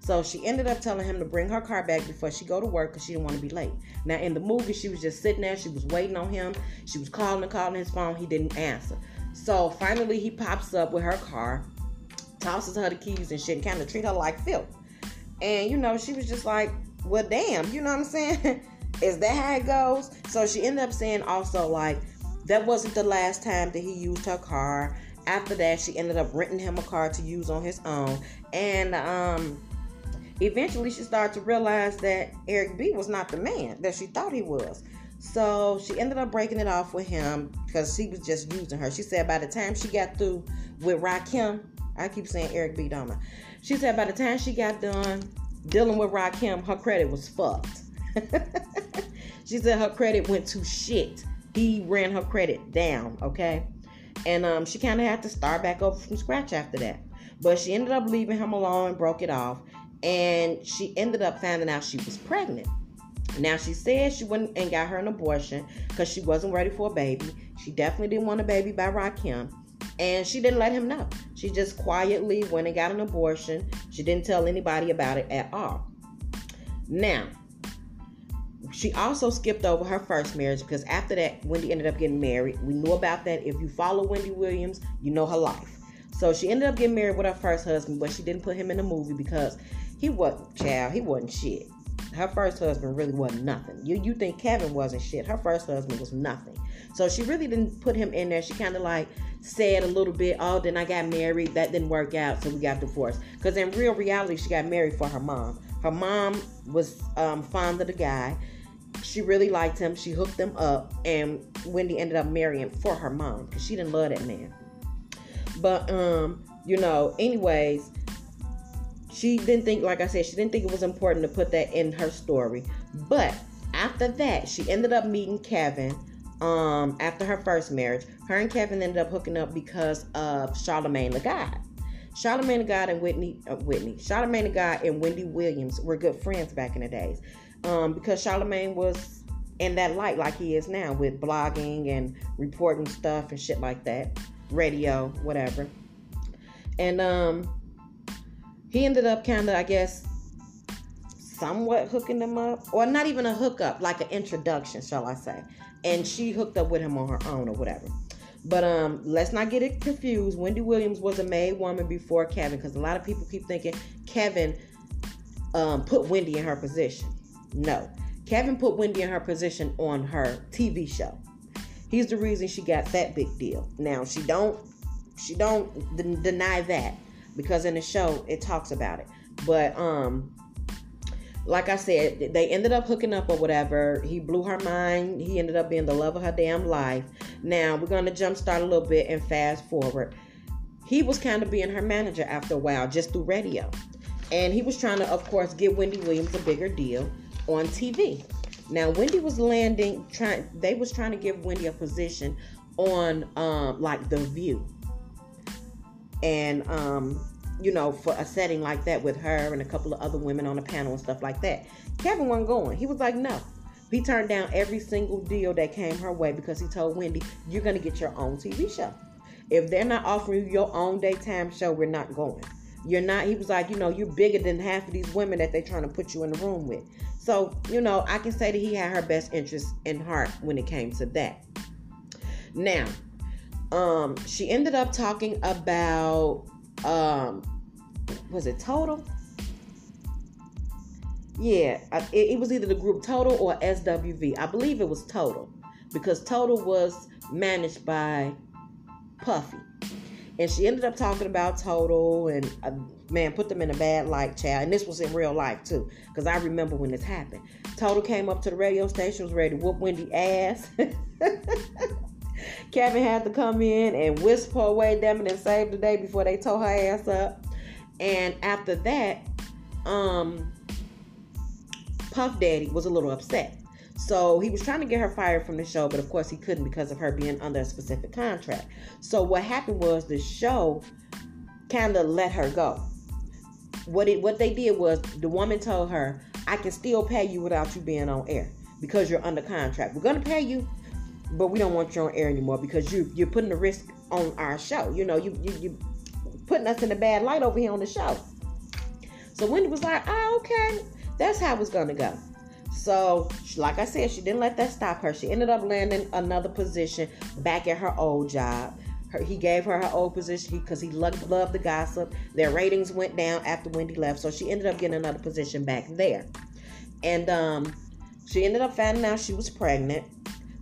So she ended up telling him to bring her car back before she go to work because she didn't want to be late. Now in the movie, she was just sitting there. She was waiting on him. She was calling and calling his phone. He didn't answer. So finally, he pops up with her car, tosses her the keys and shit, and kind of treat her like filth. And you know, she was just like, "Well, damn," you know what I'm saying? Is that how it goes? So she ended up saying also like that wasn't the last time that he used her car. After that, she ended up renting him a car to use on his own, and um, eventually she started to realize that Eric B was not the man that she thought he was. So she ended up breaking it off with him because she was just using her. She said by the time she got through with Rakim, I keep saying Eric B. Doma. She said by the time she got done dealing with Rakim, her credit was fucked. she said her credit went to shit. He ran her credit down, okay? And um, she kind of had to start back over from scratch after that. But she ended up leaving him alone and broke it off. And she ended up finding out she was pregnant. Now she said she went and got her an abortion because she wasn't ready for a baby. She definitely didn't want a baby by Rakim. And she didn't let him know. She just quietly went and got an abortion. She didn't tell anybody about it at all. Now, she also skipped over her first marriage because after that, Wendy ended up getting married. We knew about that. If you follow Wendy Williams, you know her life. So she ended up getting married with her first husband, but she didn't put him in the movie because he wasn't child. He wasn't shit. Her first husband really wasn't nothing. You you think Kevin wasn't shit? Her first husband was nothing. So she really didn't put him in there. She kind of like said a little bit, oh, then I got married. That didn't work out, so we got divorced. Because in real reality, she got married for her mom. Her mom was um, fond of the guy. She really liked him. She hooked them up, and Wendy ended up marrying for her mom because she didn't love that man. But um, you know, anyways, she didn't think, like I said, she didn't think it was important to put that in her story. But after that, she ended up meeting Kevin. Um, after her first marriage, her and Kevin ended up hooking up because of Charlamagne the God. Charlamagne the God and Whitney, uh, Whitney, Charlamagne the God and Wendy Williams were good friends back in the days um, because Charlamagne was in that light like he is now with blogging and reporting stuff and shit like that, radio, whatever. And um, he ended up kind of, I guess, somewhat hooking them up, or not even a hookup, like an introduction, shall I say? And she hooked up with him on her own or whatever. But um, let's not get it confused. Wendy Williams was a made woman before Kevin, because a lot of people keep thinking Kevin um, put Wendy in her position. No. Kevin put Wendy in her position on her TV show. He's the reason she got that big deal. Now she don't she don't d- deny that because in the show it talks about it. But um like I said, they ended up hooking up or whatever. He blew her mind. He ended up being the love of her damn life. Now we're gonna jumpstart a little bit and fast forward. He was kind of being her manager after a while, just through radio. And he was trying to, of course, get Wendy Williams a bigger deal on TV. Now Wendy was landing trying they was trying to give Wendy a position on um like the view. And um you know, for a setting like that with her and a couple of other women on the panel and stuff like that. Kevin wasn't going. He was like, no. He turned down every single deal that came her way because he told Wendy, you're going to get your own TV show. If they're not offering you your own daytime show, we're not going. You're not, he was like, you know, you're bigger than half of these women that they're trying to put you in the room with. So, you know, I can say that he had her best interest in heart when it came to that. Now, um, she ended up talking about um, was it Total? Yeah, it, it was either the group Total or SWV. I believe it was Total because Total was managed by Puffy. And she ended up talking about Total and uh, man put them in a bad light, child. And this was in real life too, because I remember when this happened. Total came up to the radio station, was ready to whoop Wendy ass. Kevin had to come in and whisper away them and save the day before they tore her ass up. And after that, um, Puff Daddy was a little upset. So he was trying to get her fired from the show, but of course he couldn't because of her being under a specific contract. So what happened was the show kind of let her go. What it what they did was the woman told her, "I can still pay you without you being on air because you're under contract. We're gonna pay you, but we don't want you on air anymore because you you're putting the risk on our show. You know, you you you putting us in a bad light over here on the show." So Wendy was like, oh, okay, that's how it's gonna go. So, like I said, she didn't let that stop her. She ended up landing another position back at her old job. Her, he gave her her old position because he loved, loved the gossip. Their ratings went down after Wendy left, so she ended up getting another position back there. And um, she ended up finding out she was pregnant,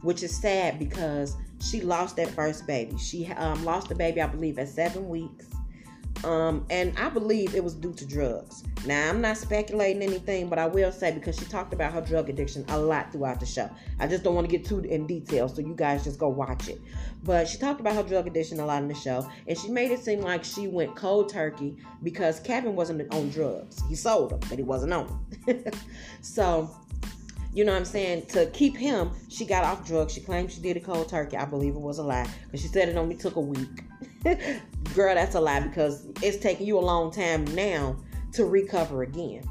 which is sad because she lost that first baby. She um, lost the baby, I believe, at seven weeks. Um, and I believe it was due to drugs. Now, I'm not speculating anything, but I will say because she talked about her drug addiction a lot throughout the show. I just don't want to get too in detail, so you guys just go watch it. But she talked about her drug addiction a lot in the show, and she made it seem like she went cold turkey because Kevin wasn't on drugs. He sold them, but he wasn't on them. so, you know what I'm saying? To keep him, she got off drugs. She claimed she did a cold turkey. I believe it was a lie because she said it only took a week. Girl, that's a lie because it's taking you a long time now to recover again.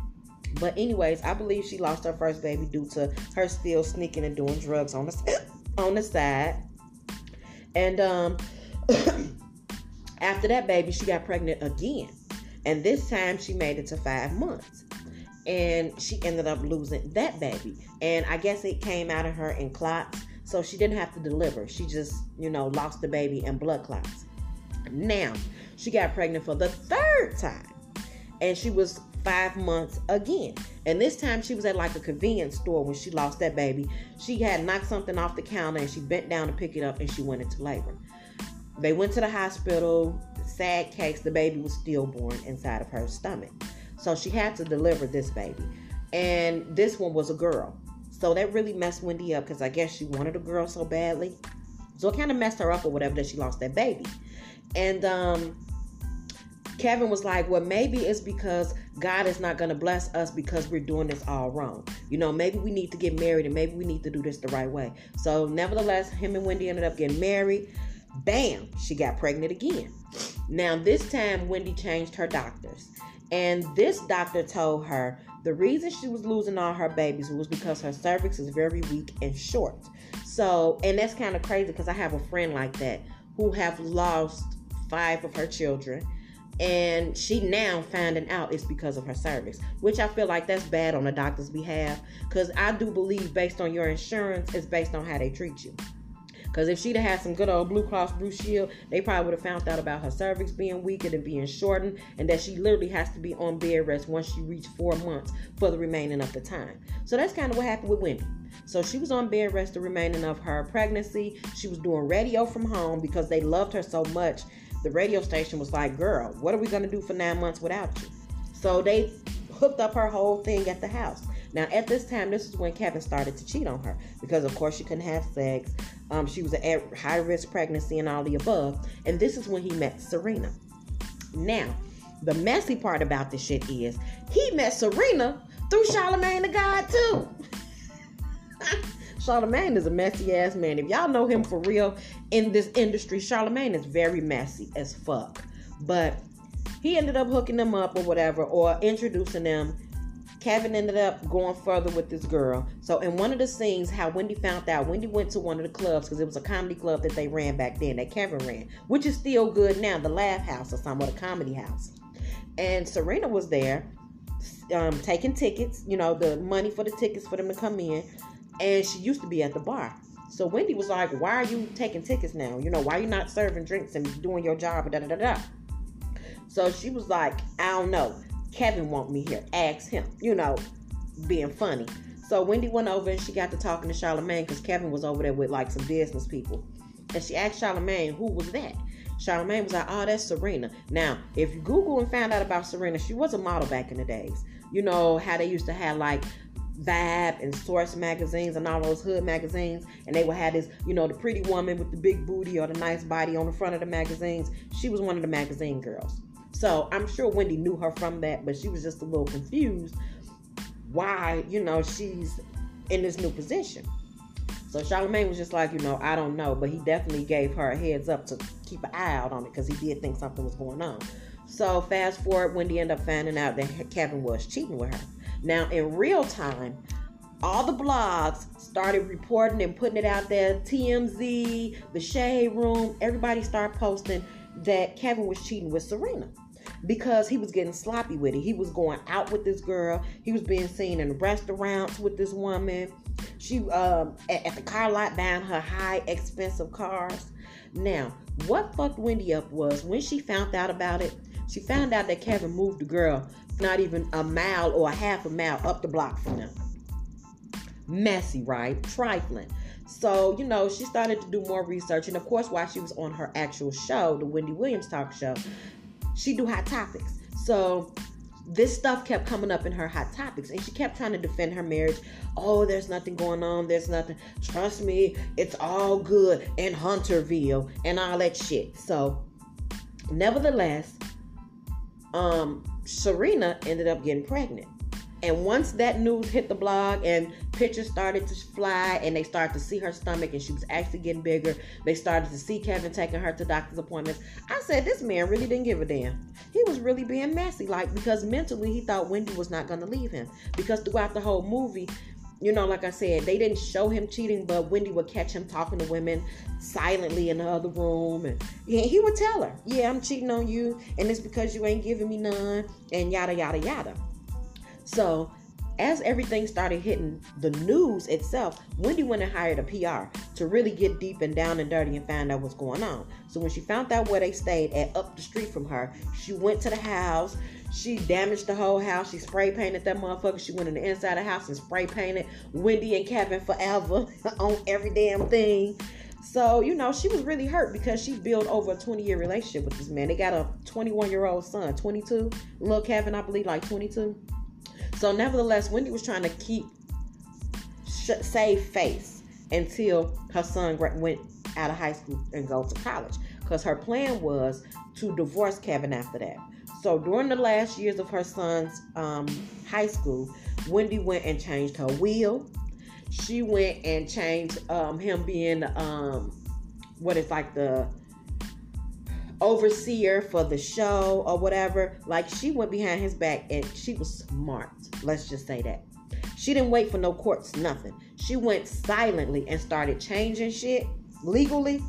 But anyways, I believe she lost her first baby due to her still sneaking and doing drugs on the on the side. And um after that baby, she got pregnant again. And this time she made it to 5 months. And she ended up losing that baby. And I guess it came out of her in clots. So she didn't have to deliver. She just, you know, lost the baby in blood clots. Now, she got pregnant for the third time. And she was five months again. And this time she was at like a convenience store when she lost that baby. She had knocked something off the counter and she bent down to pick it up and she went into labor. They went to the hospital. Sad case, the baby was stillborn inside of her stomach. So she had to deliver this baby. And this one was a girl. So that really messed Wendy up because I guess she wanted a girl so badly. So it kind of messed her up or whatever that she lost that baby. And um, Kevin was like, well, maybe it's because God is not going to bless us because we're doing this all wrong. You know, maybe we need to get married and maybe we need to do this the right way. So, nevertheless, him and Wendy ended up getting married. Bam, she got pregnant again. Now, this time, Wendy changed her doctors. And this doctor told her the reason she was losing all her babies was because her cervix is very weak and short. So, and that's kind of crazy because I have a friend like that who have lost five of her children and she now finding out it's because of her service which i feel like that's bad on the doctor's behalf because i do believe based on your insurance it's based on how they treat you. Because if she'd have had some good old blue cross blue shield they probably would have found out about her cervix being weakened and being shortened and that she literally has to be on bed rest once she reached four months for the remaining of the time. So that's kind of what happened with wendy so she was on bed rest the remaining of her pregnancy. She was doing radio from home because they loved her so much the radio station was like, Girl, what are we going to do for nine months without you? So they hooked up her whole thing at the house. Now, at this time, this is when Kevin started to cheat on her because, of course, she couldn't have sex. Um, she was a high risk pregnancy and all the above. And this is when he met Serena. Now, the messy part about this shit is he met Serena through Charlamagne the God, too. Charlamagne is a messy ass man. If y'all know him for real in this industry, Charlamagne is very messy as fuck. But he ended up hooking them up or whatever, or introducing them. Kevin ended up going further with this girl. So in one of the scenes, how Wendy found out, Wendy went to one of the clubs because it was a comedy club that they ran back then, that Kevin ran, which is still good now, the Laugh House or somewhat a comedy house. And Serena was there, um, taking tickets, you know, the money for the tickets for them to come in and she used to be at the bar. So Wendy was like, "Why are you taking tickets now? You know, why are you not serving drinks and doing your job?" Da da da da. So she was like, "I don't know. Kevin want me here. Ask him." You know, being funny. So Wendy went over and she got to talking to Charlamagne because Kevin was over there with like some business people, and she asked Charlamagne, "Who was that?" Charlamagne was like, "Oh, that's Serena." Now, if you Google and found out about Serena, she was a model back in the days. You know how they used to have like Vibe and Source magazines and all those hood magazines, and they would have this, you know, the pretty woman with the big booty or the nice body on the front of the magazines. She was one of the magazine girls. So I'm sure Wendy knew her from that, but she was just a little confused why, you know, she's in this new position. So Charlamagne was just like, you know, I don't know, but he definitely gave her a heads up to keep an eye out on it because he did think something was going on. So fast forward, Wendy ended up finding out that Kevin was cheating with her. Now, in real time, all the blogs started reporting and putting it out there. TMZ, the Shade Room, everybody started posting that Kevin was cheating with Serena. because he was getting sloppy with it. He was going out with this girl. He was being seen in restaurants with this woman. She um, at, at the car lot buying her high expensive cars. Now, what fucked Wendy up was when she found out about it. She found out that Kevin moved the girl not even a mile or a half a mile up the block from them. Messy, right? Trifling. So, you know, she started to do more research. And of course, while she was on her actual show, the Wendy Williams talk show, she do hot topics. So this stuff kept coming up in her hot topics and she kept trying to defend her marriage oh there's nothing going on there's nothing trust me it's all good in hunterville and all that shit so nevertheless um serena ended up getting pregnant and once that news hit the blog and pictures started to fly and they started to see her stomach and she was actually getting bigger, they started to see Kevin taking her to doctor's appointments. I said, this man really didn't give a damn. He was really being messy, like because mentally he thought Wendy was not going to leave him. Because throughout the whole movie, you know, like I said, they didn't show him cheating, but Wendy would catch him talking to women silently in the other room. And he would tell her, Yeah, I'm cheating on you, and it's because you ain't giving me none, and yada, yada, yada. So, as everything started hitting the news itself, Wendy went and hired a PR to really get deep and down and dirty and find out what's going on. So when she found out where they stayed at up the street from her, she went to the house. She damaged the whole house. She spray painted that motherfucker. She went in the inside of the house and spray painted Wendy and Kevin forever on every damn thing. So, you know, she was really hurt because she built over a 20 year relationship with this man. They got a 21 year old son, 22. Little Kevin, I believe, like 22. So, nevertheless, Wendy was trying to keep sh- save face until her son went out of high school and go to college because her plan was to divorce Kevin after that. So, during the last years of her son's um, high school, Wendy went and changed her will. She went and changed um, him being um, what is like the overseer for the show or whatever. Like she went behind his back and she was smart. Let's just say that. She didn't wait for no courts, nothing. She went silently and started changing shit legally.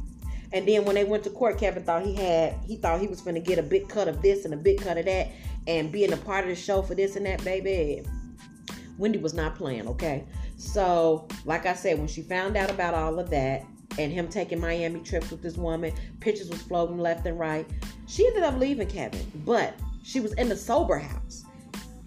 And then when they went to court, Kevin thought he had he thought he was gonna get a big cut of this and a big cut of that and being a part of the show for this and that, baby. Wendy was not playing, okay? So, like I said, when she found out about all of that, and him taking Miami trips with this woman. Pictures was floating left and right. She ended up leaving Kevin, but she was in the sober house.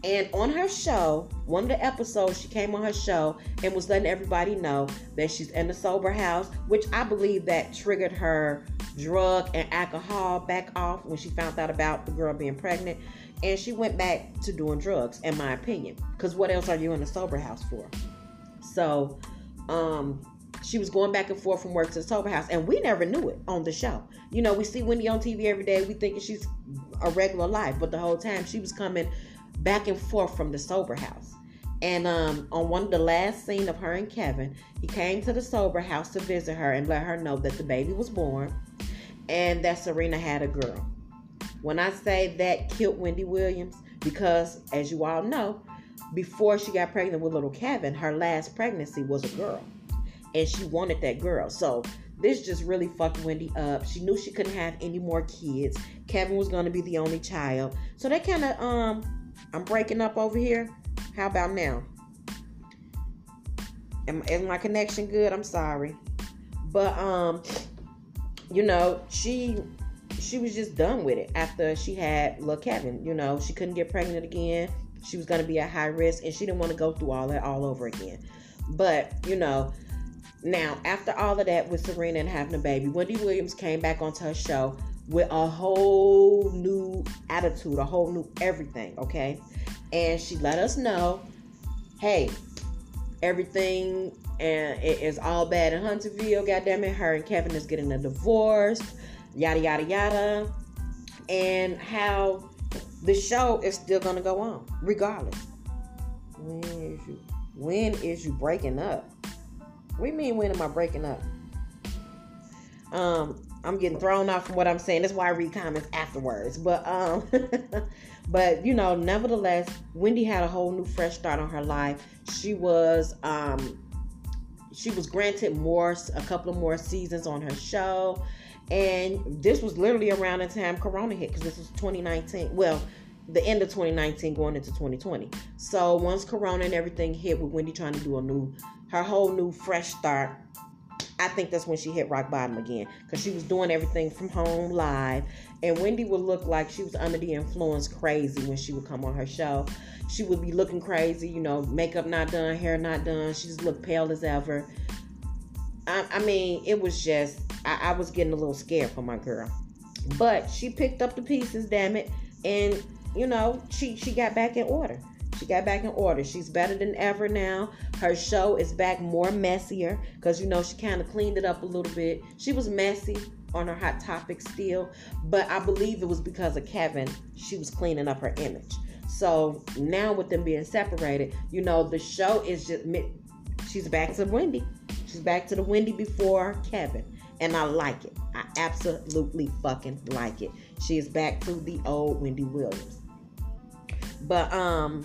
And on her show, one of the episodes, she came on her show and was letting everybody know that she's in the sober house, which I believe that triggered her drug and alcohol back off when she found out about the girl being pregnant. And she went back to doing drugs, in my opinion. Because what else are you in the sober house for? So, um, she was going back and forth from work to the sober house, and we never knew it on the show. You know, we see Wendy on TV every day. We thinking she's a regular life, but the whole time she was coming back and forth from the sober house. And um, on one of the last scene of her and Kevin, he came to the sober house to visit her and let her know that the baby was born and that Serena had a girl. When I say that killed Wendy Williams, because as you all know, before she got pregnant with little Kevin, her last pregnancy was a girl and she wanted that girl. So this just really fucked Wendy up. She knew she couldn't have any more kids. Kevin was going to be the only child. So that kind of um I'm breaking up over here. How about now? Am, is my connection good? I'm sorry. But um you know, she she was just done with it after she had little Kevin. You know, she couldn't get pregnant again. She was to be at high risk and she didn't want to go through all that all over again. But, you know, now, after all of that with Serena and having a baby, Wendy Williams came back onto her show with a whole new attitude, a whole new everything, okay? And she let us know, hey, everything and it is all bad in Hunterville, goddamn it. Her and Kevin is getting a divorce, yada yada yada. And how the show is still gonna go on, regardless. When is you when is you breaking up? We mean when am I breaking up? Um, I'm getting thrown off from what I'm saying. That's why I read comments afterwards. But um, but you know, nevertheless, Wendy had a whole new fresh start on her life. She was um she was granted more, a couple of more seasons on her show. And this was literally around the time Corona hit because this was 2019. Well, the end of 2019 going into 2020. So once Corona and everything hit with Wendy trying to do a new, her whole new fresh start, I think that's when she hit rock bottom again because she was doing everything from home live. And Wendy would look like she was under the influence crazy when she would come on her show. She would be looking crazy, you know, makeup not done, hair not done. She just looked pale as ever. I, I mean, it was just, I, I was getting a little scared for my girl. But she picked up the pieces, damn it. And, you know, she, she got back in order. She got back in order. She's better than ever now. Her show is back more messier because you know she kind of cleaned it up a little bit. She was messy on her hot topic still, but I believe it was because of Kevin. She was cleaning up her image. So now with them being separated, you know the show is just she's back to Wendy. She's back to the Wendy before Kevin, and I like it. I absolutely fucking like it. She is back to the old Wendy Williams. But um,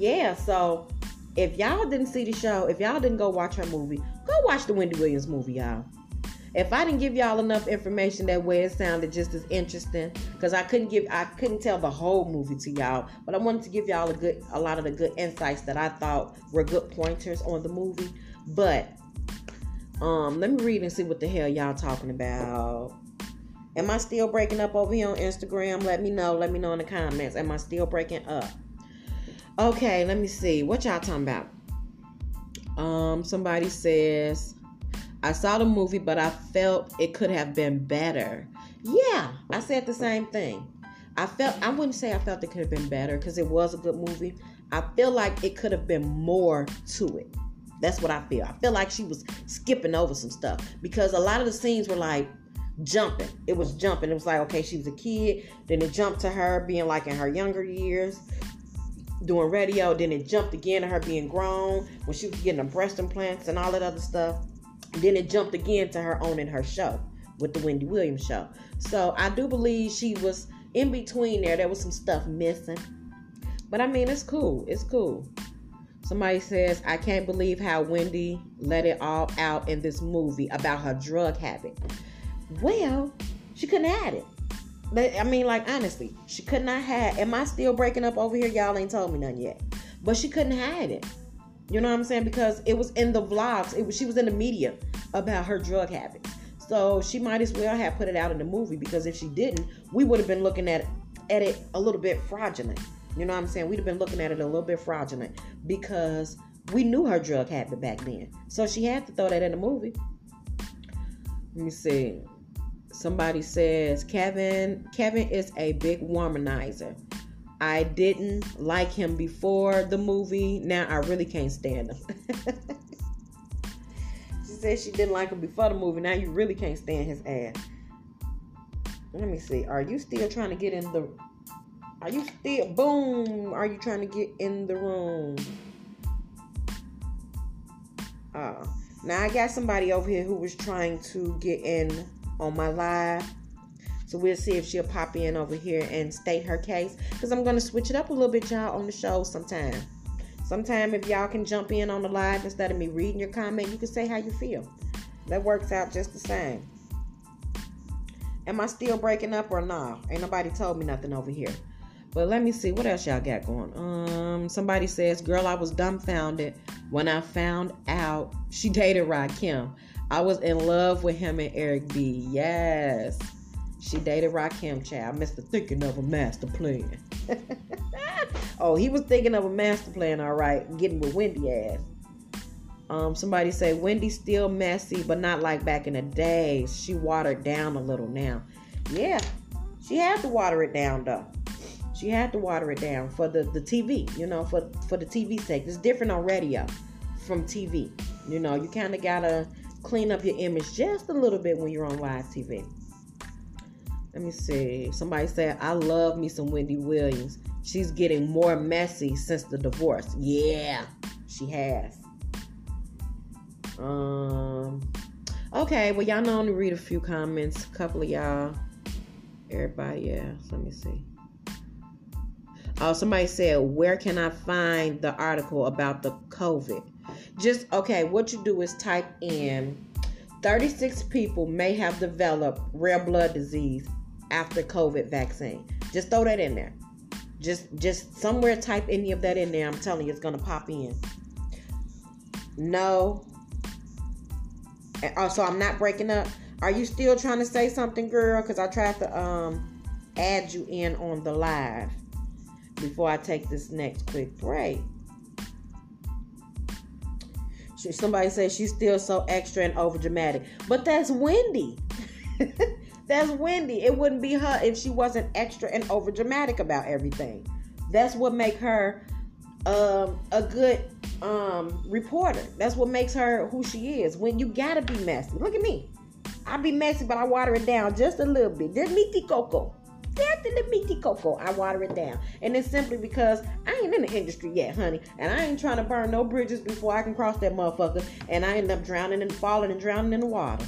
yeah, so if y'all didn't see the show, if y'all didn't go watch her movie, go watch the Wendy Williams movie, y'all. If I didn't give y'all enough information that way, it sounded just as interesting because I couldn't give, I couldn't tell the whole movie to y'all, but I wanted to give y'all a good, a lot of the good insights that I thought were good pointers on the movie. But um, let me read and see what the hell y'all talking about. Am I still breaking up over here on Instagram? Let me know. Let me know in the comments. Am I still breaking up? Okay, let me see. What y'all talking about? Um, somebody says, I saw the movie, but I felt it could have been better. Yeah, I said the same thing. I felt I wouldn't say I felt it could have been better because it was a good movie. I feel like it could have been more to it. That's what I feel. I feel like she was skipping over some stuff because a lot of the scenes were like jumping. It was jumping. It was like, okay, she was a kid. Then it jumped to her being like in her younger years doing radio. Then it jumped again to her being grown when she was getting her breast implants and all that other stuff. Then it jumped again to her owning her show with the Wendy Williams show. So I do believe she was in between there. There was some stuff missing. But I mean, it's cool. It's cool. Somebody says, I can't believe how Wendy let it all out in this movie about her drug habit. Well, she couldn't have it. But I mean, like honestly, she could not have. Am I still breaking up over here? Y'all ain't told me nothing yet. But she couldn't hide it. You know what I'm saying? Because it was in the vlogs. It was she was in the media about her drug habits. So she might as well have put it out in the movie because if she didn't, we would have been looking at at it a little bit fraudulent. You know what I'm saying? We'd have been looking at it a little bit fraudulent because we knew her drug habit back then. So she had to throw that in the movie. Let me see somebody says Kevin Kevin is a big womanizer. I didn't like him before the movie. Now I really can't stand him. she said she didn't like him before the movie. Now you really can't stand his ass. Let me see. Are you still trying to get in the Are you still boom? Are you trying to get in the room? Uh, now I got somebody over here who was trying to get in on my live. So we'll see if she'll pop in over here and state her case. Because I'm going to switch it up a little bit, y'all, on the show sometime. Sometime if y'all can jump in on the live instead of me reading your comment, you can say how you feel. That works out just the same. Am I still breaking up or nah? Ain't nobody told me nothing over here. But let me see what else y'all got going. Um, somebody says, "Girl, I was dumbfounded when I found out she dated Rakim. I was in love with him and Eric B. Yes. She dated Rakim Child. Mr. Thinking of a master plan. oh, he was thinking of a master plan, all right. Getting with Wendy ass. Um, somebody say Wendy's still messy, but not like back in the days. She watered down a little now. Yeah, she had to water it down though. She had to water it down for the, the TV, you know, for for the TV sake. It's different on radio from TV. You know, you kind of gotta clean up your image just a little bit when you're on live TV. Let me see. Somebody said, I love me some Wendy Williams. She's getting more messy since the divorce. Yeah, she has. Um okay, well y'all know I'm gonna read a few comments. A couple of y'all. Everybody, yeah. Let me see. Oh, somebody said, Where can I find the article about the COVID? Just okay, what you do is type in 36 people may have developed rare blood disease after COVID vaccine. Just throw that in there. Just just somewhere type any of that in there. I'm telling you, it's gonna pop in. No. Also, I'm not breaking up. Are you still trying to say something, girl? Because I tried to um add you in on the live before I take this next quick break. Somebody says she's still so extra and over dramatic, but that's Wendy. that's Wendy. It wouldn't be her if she wasn't extra and over dramatic about everything. That's what make her um, a good um, reporter. That's what makes her who she is. When you gotta be messy. Look at me. I be messy, but I water it down just a little bit. Just meaty cocoa. A little meaty cocoa. I water it down. And it's simply because I ain't in the industry yet, honey. And I ain't trying to burn no bridges before I can cross that motherfucker. And I end up drowning and falling and drowning in the water.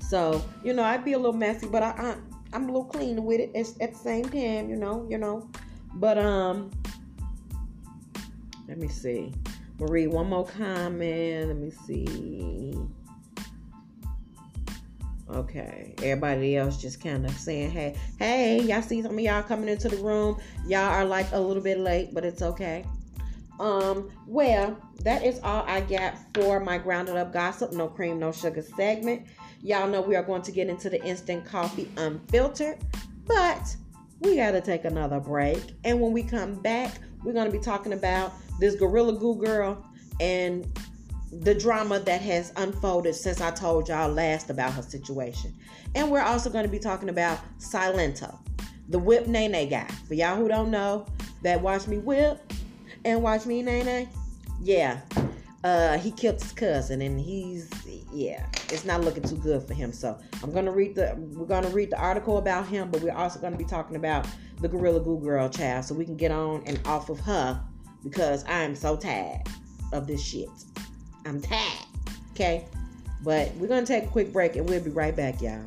So, you know, I'd be a little messy, but I, I I'm a little clean with it at the same time, you know, you know. But um let me see. Marie, one more comment. Let me see. Okay. Everybody else just kind of saying, hey, hey, y'all see some of y'all coming into the room. Y'all are like a little bit late, but it's okay. Um, well, that is all I got for my grounded up gossip, no cream, no sugar segment. Y'all know we are going to get into the instant coffee unfiltered, but we got to take another break. And when we come back, we're going to be talking about this Gorilla Goo girl and the drama that has unfolded since I told y'all last about her situation. And we're also going to be talking about Silento, the whip Nene guy. For y'all who don't know, that watch me whip and watch me Nene. Yeah, uh, he killed his cousin, and he's yeah, it's not looking too good for him. So I'm gonna read the we're gonna read the article about him, but we're also gonna be talking about the Gorilla Glue girl child, so we can get on and off of her because I am so tired of this shit. I'm tired. Okay? But we're going to take a quick break and we'll be right back, y'all.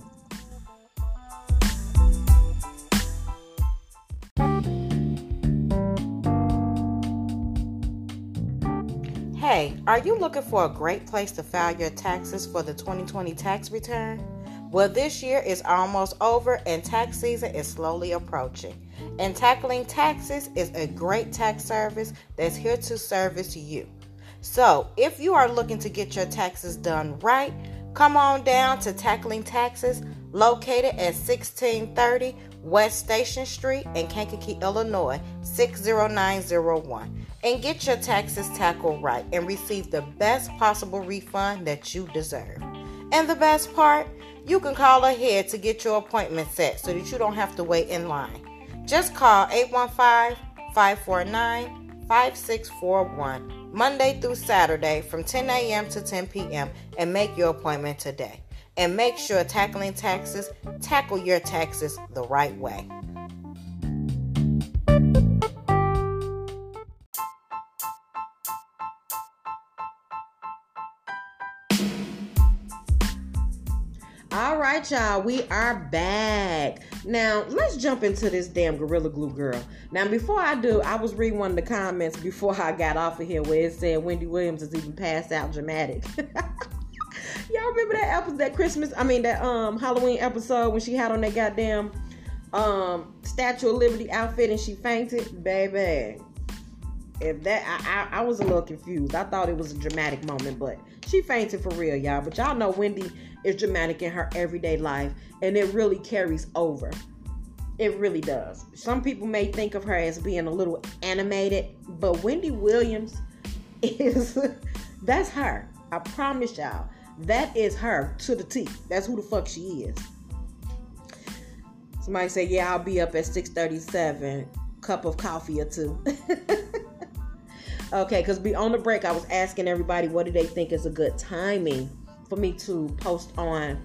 Hey, are you looking for a great place to file your taxes for the 2020 tax return? Well, this year is almost over and tax season is slowly approaching. And Tackling Taxes is a great tax service that's here to service you. So, if you are looking to get your taxes done right, come on down to Tackling Taxes, located at 1630 West Station Street in Kankakee, Illinois, 60901, and get your taxes tackled right and receive the best possible refund that you deserve. And the best part, you can call ahead to get your appointment set so that you don't have to wait in line. Just call 815 549 5641 Monday through Saturday from 10 a.m. to 10 p.m. and make your appointment today. And make sure tackling taxes, tackle your taxes the right way. All right, y'all, we are back. Now, let's jump into this damn Gorilla Glue girl. Now, before I do, I was reading one of the comments before I got off of here where it said Wendy Williams is even passed out dramatic. Y'all remember that episode, that Christmas, I mean, that um Halloween episode when she had on that goddamn um Statue of Liberty outfit and she fainted? Baby, if that I, I, I, was a little confused. I thought it was a dramatic moment, but she fainted for real, y'all. But y'all know Wendy is dramatic in her everyday life, and it really carries over. It really does. Some people may think of her as being a little animated, but Wendy Williams is that's her. I promise y'all. That is her to the T. That's who the fuck she is. Somebody say, "Yeah, I'll be up at 6:37. Cup of coffee or two. Okay, because be on the break, I was asking everybody what do they think is a good timing for me to post on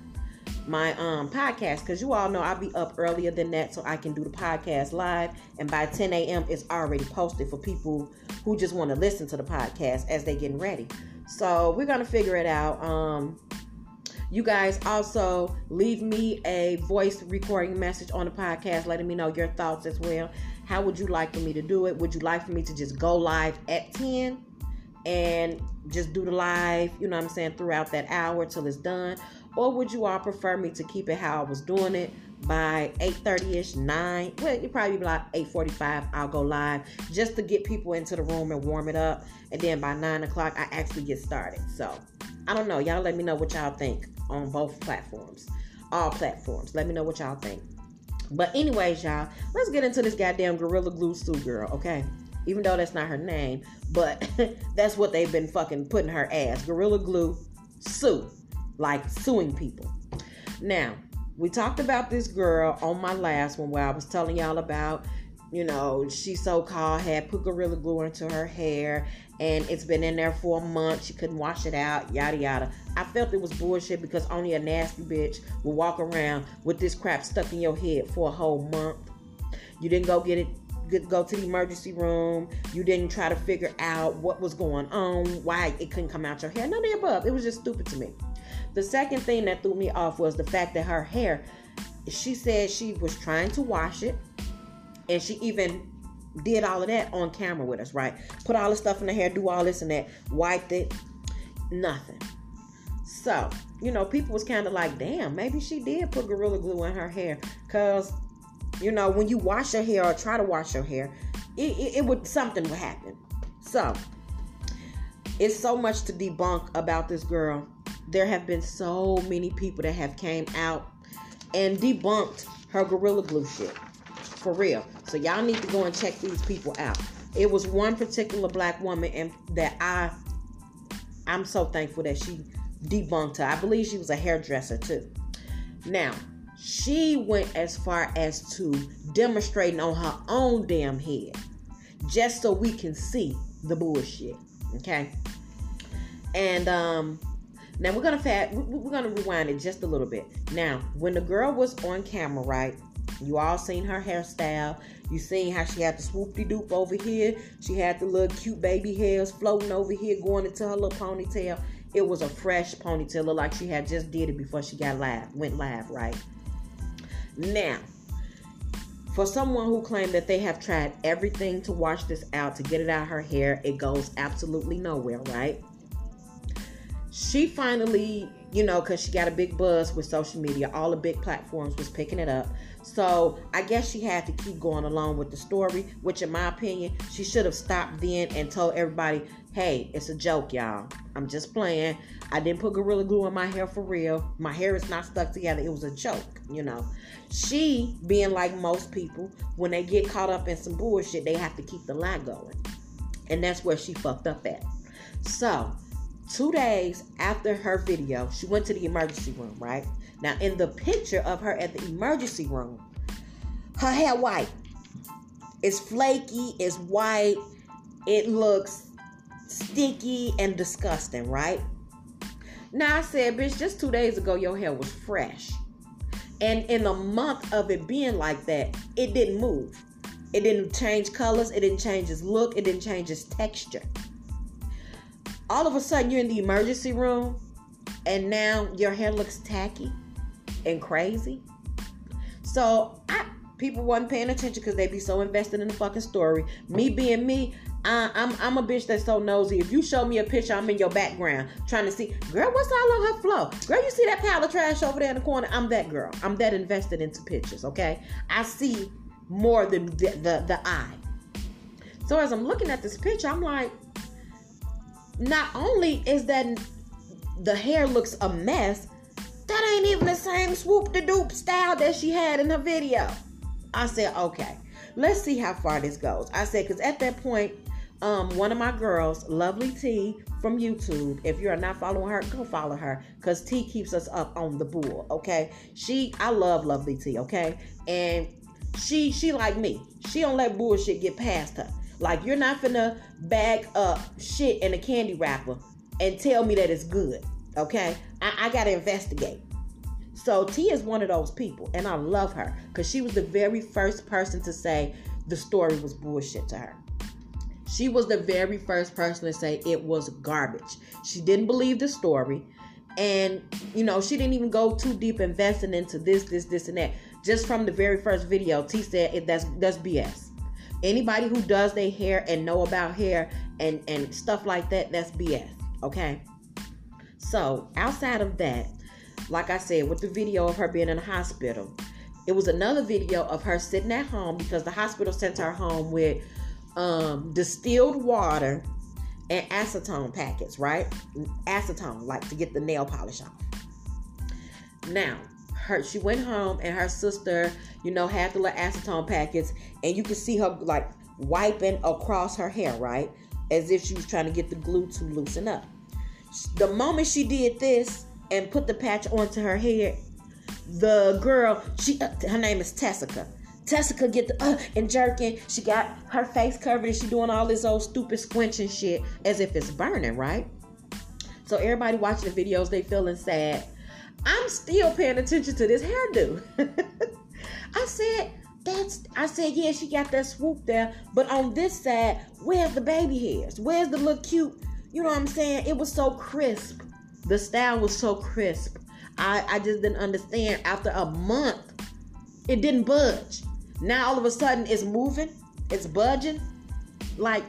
my um podcast because you all know I'll be up earlier than that so I can do the podcast live and by 10 a.m. it's already posted for people who just want to listen to the podcast as they getting ready. So we're gonna figure it out. Um you guys also leave me a voice recording message on the podcast letting me know your thoughts as well. How would you like for me to do it? Would you like for me to just go live at 10? And just do the live, you know what I'm saying, throughout that hour till it's done? Or would you all prefer me to keep it how I was doing it by 8.30ish, 9? Well, you probably be like 8.45, I'll go live just to get people into the room and warm it up. And then by 9 o'clock, I actually get started. So, I don't know. Y'all let me know what y'all think on both platforms. All platforms. Let me know what y'all think. But anyways, y'all, let's get into this goddamn Gorilla Glue Sue girl, okay? Even though that's not her name, but that's what they've been fucking putting her ass. Gorilla Glue Sue. Like suing people. Now, we talked about this girl on my last one where I was telling y'all about, you know, she so called had put Gorilla Glue into her hair and it's been in there for a month. She couldn't wash it out, yada yada. I felt it was bullshit because only a nasty bitch will walk around with this crap stuck in your head for a whole month. You didn't go get it go to the emergency room. You didn't try to figure out what was going on, why it couldn't come out your hair. None of the above. It was just stupid to me. The second thing that threw me off was the fact that her hair, she said she was trying to wash it, and she even did all of that on camera with us, right? Put all the stuff in the hair, do all this and that, wiped it, nothing. So, you know, people was kind of like, damn, maybe she did put Gorilla Glue in her hair. Because, you know, when you wash your hair or try to wash your hair, it, it, it would, something would happen. So, it's so much to debunk about this girl. There have been so many people that have came out and debunked her Gorilla Glue shit. For real. So y'all need to go and check these people out. It was one particular black woman and that I I'm so thankful that she debunked her. I believe she was a hairdresser too. Now, she went as far as to demonstrating on her own damn head just so we can see the bullshit. Okay. And um now we're gonna fat we're gonna rewind it just a little bit. Now, when the girl was on camera, right? You all seen her hairstyle. You seen how she had the swoopy doop over here. She had the little cute baby hairs floating over here, going into her little ponytail. It was a fresh ponytail, like she had just did it before she got live, went live, right? Now, for someone who claimed that they have tried everything to wash this out, to get it out of her hair, it goes absolutely nowhere, right? She finally, you know, because she got a big buzz with social media, all the big platforms was picking it up. So I guess she had to keep going along with the story, which, in my opinion, she should have stopped then and told everybody, hey, it's a joke, y'all. I'm just playing. I didn't put Gorilla Glue in my hair for real. My hair is not stuck together. It was a joke, you know. She, being like most people, when they get caught up in some bullshit, they have to keep the lie going. And that's where she fucked up at. So, two days after her video, she went to the emergency room, right? Now, in the picture of her at the emergency room, her hair white. It's flaky, it's white, it looks sticky and disgusting, right? Now I said, bitch, just two days ago your hair was fresh. And in a month of it being like that, it didn't move. It didn't change colors, it didn't change its look, it didn't change its texture. All of a sudden you're in the emergency room and now your hair looks tacky and crazy. So I people wasn't paying attention because they'd be so invested in the fucking story. Me being me, I, I'm I'm a bitch that's so nosy. If you show me a picture, I'm in your background trying to see, girl, what's all on her flow? Girl, you see that pile of trash over there in the corner? I'm that girl. I'm that invested into pictures. Okay, I see more than the the, the eye. So as I'm looking at this picture, I'm like, not only is that the hair looks a mess, that ain't even the same swoop de doop style that she had in her video. I said, okay, let's see how far this goes. I said, because at that point, um, one of my girls, Lovely T from YouTube, if you are not following her, go follow her because T keeps us up on the bull. Okay, she, I love Lovely T. Okay, and she, she like me. She don't let bullshit get past her. Like you're not finna bag up shit in a candy wrapper and tell me that it's good. Okay, I, I gotta investigate. So T is one of those people, and I love her because she was the very first person to say the story was bullshit to her. She was the very first person to say it was garbage. She didn't believe the story. And, you know, she didn't even go too deep investing into this, this, this, and that. Just from the very first video, T said it, that's that's BS. Anybody who does their hair and know about hair and and stuff like that, that's BS. Okay. So outside of that, like I said, with the video of her being in the hospital, it was another video of her sitting at home because the hospital sent her home with um, distilled water and acetone packets, right? Acetone, like to get the nail polish off. Now, her she went home and her sister, you know, had the little acetone packets, and you can see her like wiping across her hair, right? As if she was trying to get the glue to loosen up. The moment she did this and put the patch onto her head, the girl, she uh, her name is Tessica. Tessica get the uh, and jerking. She got her face covered and she doing all this old stupid squinching shit as if it's burning, right? So everybody watching the videos, they feeling sad. I'm still paying attention to this hairdo. I said, that's I said, yeah, she got that swoop there, but on this side, where's the baby hairs? Where's the little cute? You know what I'm saying? It was so crisp. The style was so crisp. I, I just didn't understand. After a month, it didn't budge. Now all of a sudden it's moving, it's budging. Like,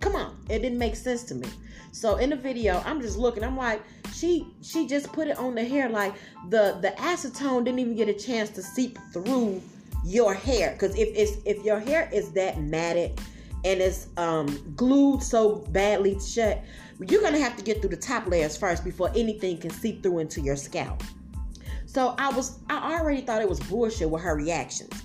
come on, it didn't make sense to me. So in the video, I'm just looking. I'm like, she she just put it on the hair. Like the the acetone didn't even get a chance to seep through your hair. Because if it's if your hair is that matted and it's um glued so badly shut, you're gonna have to get through the top layers first before anything can seep through into your scalp. So I was I already thought it was bullshit with her reactions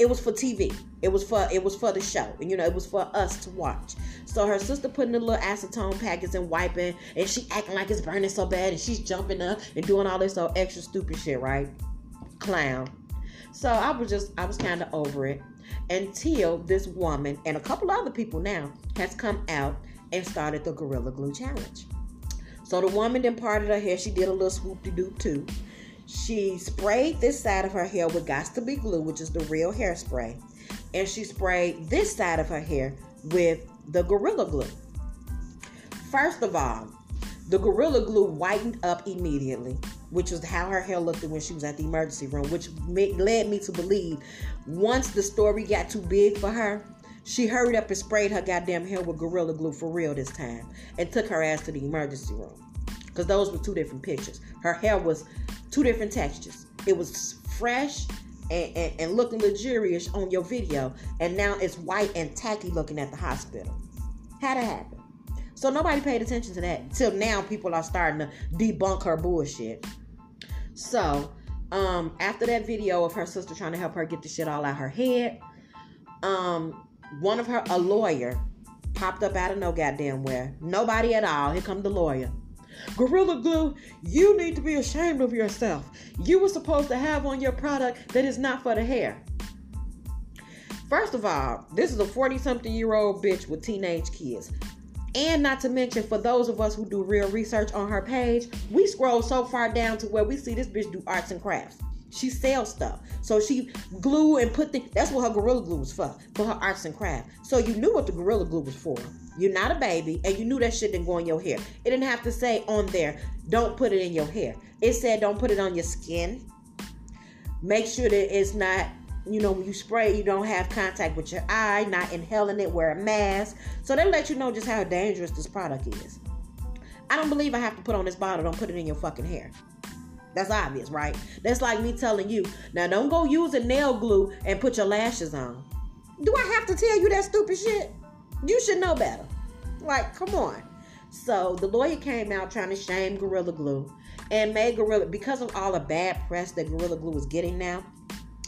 it was for TV. It was for it was for the show, and you know it was for us to watch. So her sister putting the little acetone packets and wiping, and she acting like it's burning so bad, and she's jumping up and doing all this so extra stupid shit, right? Clown. So I was just I was kind of over it until this woman and a couple other people now has come out and started the Gorilla Glue Challenge. So the woman then parted her hair. She did a little swoop de doop too. She sprayed this side of her hair with Got to Be Glue, which is the real hairspray. And she sprayed this side of her hair with the Gorilla Glue. First of all, the Gorilla Glue whitened up immediately, which was how her hair looked when she was at the emergency room, which led me to believe once the story got too big for her, she hurried up and sprayed her goddamn hair with Gorilla Glue for real this time and took her ass to the emergency room. Because those were two different pictures. Her hair was two different textures. It was fresh and, and, and, looking luxurious on your video, and now it's white and tacky looking at the hospital. How'd it happen? So nobody paid attention to that. Till now, people are starting to debunk her bullshit. So, um, after that video of her sister trying to help her get the shit all out her head, um, one of her, a lawyer, popped up out of no goddamn where. Nobody at all. Here come the lawyer. Gorilla Glue, you need to be ashamed of yourself. You were supposed to have on your product that is not for the hair. First of all, this is a 40 something year old bitch with teenage kids. And not to mention, for those of us who do real research on her page, we scroll so far down to where we see this bitch do arts and crafts. She sells stuff. So she glue and put the that's what her gorilla glue was for, for her arts and crafts. So you knew what the gorilla glue was for. You're not a baby, and you knew that shit didn't go in your hair. It didn't have to say on there, don't put it in your hair. It said don't put it on your skin. Make sure that it's not, you know, when you spray, you don't have contact with your eye, not inhaling it, wear a mask. So they let you know just how dangerous this product is. I don't believe I have to put on this bottle, don't put it in your fucking hair. That's obvious, right? That's like me telling you, now don't go use a nail glue and put your lashes on. Do I have to tell you that stupid shit? You should know better. Like, come on. So the lawyer came out trying to shame Gorilla Glue and made Gorilla, because of all the bad press that Gorilla Glue was getting now,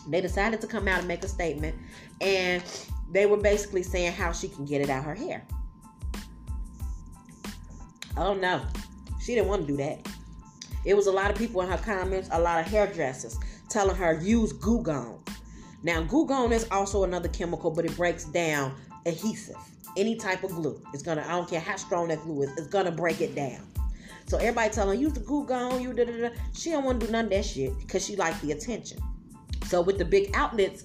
they decided to come out and make a statement. And they were basically saying how she can get it out her hair. Oh no, she didn't want to do that. It was a lot of people in her comments, a lot of hairdressers telling her use Goo Gone. Now, Goo Gone is also another chemical, but it breaks down adhesive. Any type of glue. It's gonna, I don't care how strong that glue is, it's gonna break it down. So everybody telling her, use the Goo Gone, you da da da. She don't want to do none of that shit because she like the attention. So with the big outlets,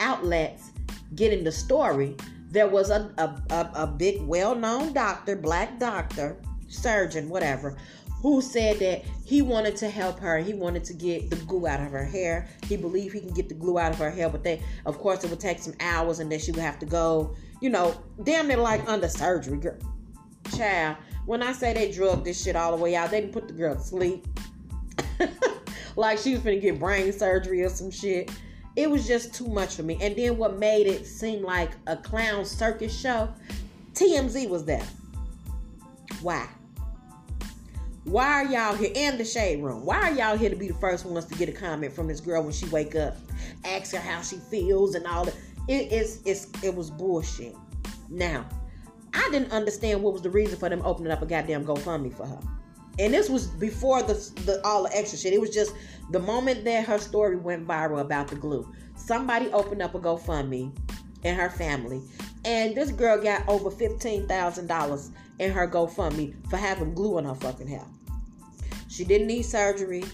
outlets getting the story, there was a, a, a, a big well-known doctor, black doctor, surgeon, whatever, who said that he wanted to help her. He wanted to get the glue out of her hair. He believed he can get the glue out of her hair, but they, of course, it would take some hours, and then she would have to go, you know, damn near like under surgery, girl. Child, when I say they drug this shit all the way out, they didn't put the girl to sleep. like she was gonna get brain surgery or some shit. It was just too much for me. And then what made it seem like a clown circus show? TMZ was there. Why? Why are y'all here in the shade room? Why are y'all here to be the first ones to get a comment from this girl when she wake up, ask her how she feels and all that? It is it's it was bullshit. Now, I didn't understand what was the reason for them opening up a goddamn GoFundMe for her. And this was before the, the all the extra shit. It was just the moment that her story went viral about the glue. Somebody opened up a GoFundMe and her family, and this girl got over fifteen thousand dollars in her GoFundMe for having glue on her fucking hair. She didn't need surgery.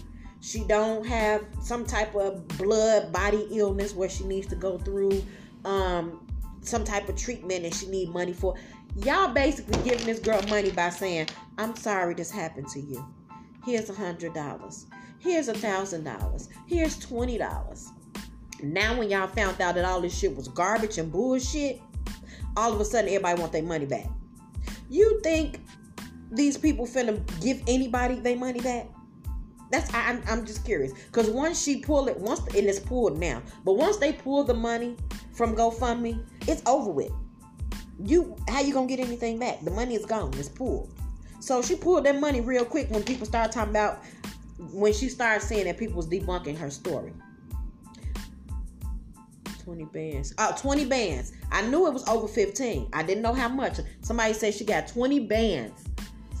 She don't have some type of blood body illness where she needs to go through um, some type of treatment and she need money for. Y'all basically giving this girl money by saying, "I'm sorry this happened to you. Here's a hundred dollars. Here's a thousand dollars. Here's twenty dollars." Now, when y'all found out that all this shit was garbage and bullshit, all of a sudden everybody want their money back. You think these people finna give anybody their money back? That's I, am I'm just curious because once she pull it, once and it's pulled now, but once they pull the money from GoFundMe, it's over with. You how you gonna get anything back? The money is gone. It's pulled. So she pulled that money real quick when people started talking about when she started saying that people was debunking her story. 20 bands. Oh, 20 bands. I knew it was over 15. I didn't know how much. Somebody said she got 20 bands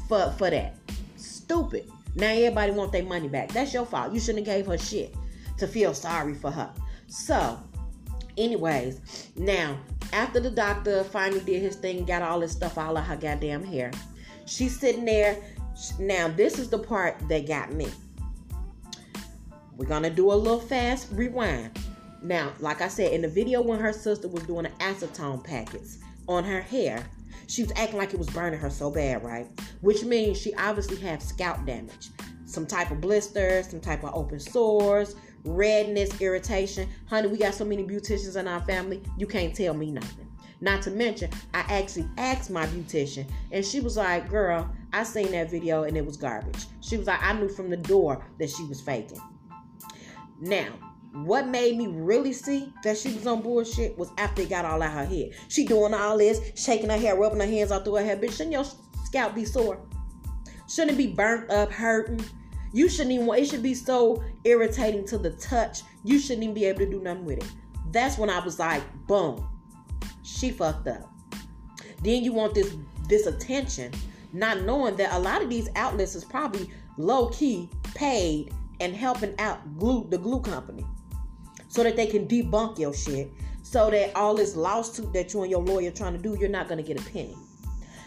for for that. Stupid. Now everybody want their money back. That's your fault. You shouldn't have gave her shit to feel sorry for her. So, anyways, now after the doctor finally did his thing, got all his stuff all of her goddamn hair, she's sitting there. Now this is the part that got me. We're gonna do a little fast rewind. Now, like I said in the video when her sister was doing the acetone packets on her hair, she was acting like it was burning her so bad, right? Which means she obviously had scalp damage. Some type of blisters, some type of open sores, redness, irritation. Honey, we got so many beauticians in our family, you can't tell me nothing. Not to mention, I actually asked my beautician, and she was like, Girl, I seen that video and it was garbage. She was like, I knew from the door that she was faking. Now, what made me really see that she was on bullshit was after it got all out her head. She doing all this, shaking her hair, rubbing her hands all through her hair. Bitch, shouldn't your scalp be sore? Shouldn't it be burnt up, hurting? You shouldn't even want it should be so irritating to the touch. You shouldn't even be able to do nothing with it. That's when I was like, boom, she fucked up. Then you want this this attention, not knowing that a lot of these outlets is probably low key paid and helping out glue the glue company so that they can debunk your shit so that all this lawsuit that you and your lawyer trying to do, you're not going to get a penny.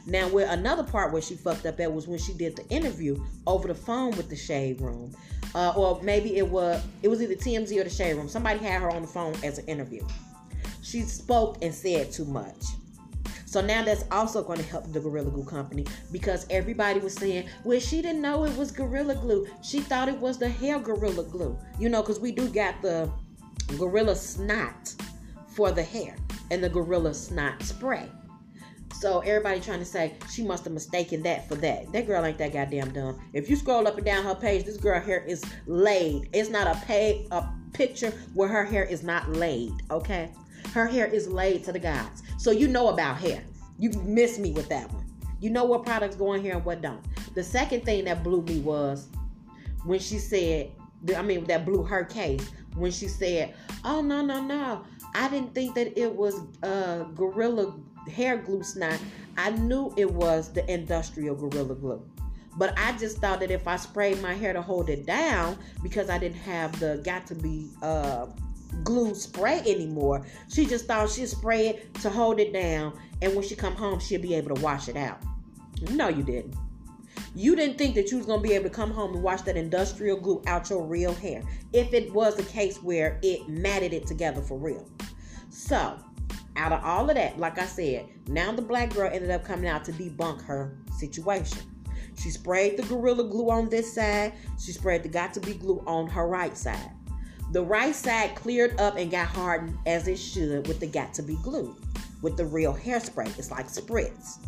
Now, where another part where she fucked up at was when she did the interview over the phone with the Shade Room, uh, or maybe it was it was either TMZ or the Shade Room. Somebody had her on the phone as an interview. She spoke and said too much. So now that's also going to help the Gorilla Glue company because everybody was saying, well, she didn't know it was Gorilla Glue. She thought it was the hair Gorilla Glue. You know, because we do got the gorilla snot for the hair and the gorilla snot spray. So everybody trying to say she must have mistaken that for that. That girl ain't that goddamn dumb. If you scroll up and down her page, this girl hair is laid. It's not a pay a picture where her hair is not laid. Okay, her hair is laid to the gods. So you know about hair. You missed me with that one. You know what products go in here and what don't. The second thing that blew me was when she said, I mean, that blew her case when she said, "Oh no, no, no! I didn't think that it was uh, gorilla hair glue snot. I knew it was the industrial gorilla glue." But I just thought that if I sprayed my hair to hold it down, because I didn't have the got to be uh, glue spray anymore, she just thought she'd spray it to hold it down, and when she come home, she'll be able to wash it out. No, you didn't. You didn't think that you was gonna be able to come home and wash that industrial glue out your real hair if it was the case where it matted it together for real. So, out of all of that, like I said, now the black girl ended up coming out to debunk her situation. She sprayed the Gorilla Glue on this side. She sprayed the got to be glue on her right side. The right side cleared up and got hardened as it should with the got to be glue, with the real hairspray. It's like spritz.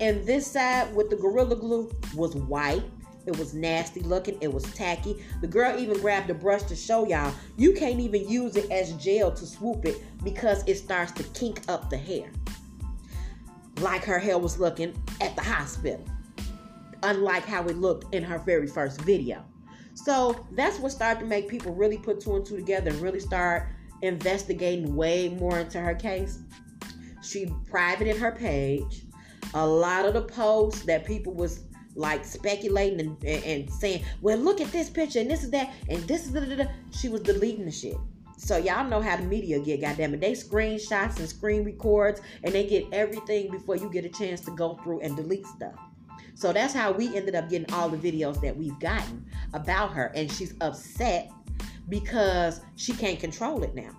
And this side with the Gorilla Glue was white. It was nasty looking. It was tacky. The girl even grabbed a brush to show y'all you can't even use it as gel to swoop it because it starts to kink up the hair. Like her hair was looking at the hospital. Unlike how it looked in her very first video. So that's what started to make people really put two and two together and really start investigating way more into her case. She privated her page. A lot of the posts that people was like speculating and, and, saying, well, look at this picture and this is that and this is da. she was deleting the shit. So y'all know how the media get, goddamn it. They screenshots and screen records and they get everything before you get a chance to go through and delete stuff. So that's how we ended up getting all the videos that we've gotten about her. And she's upset because she can't control it now.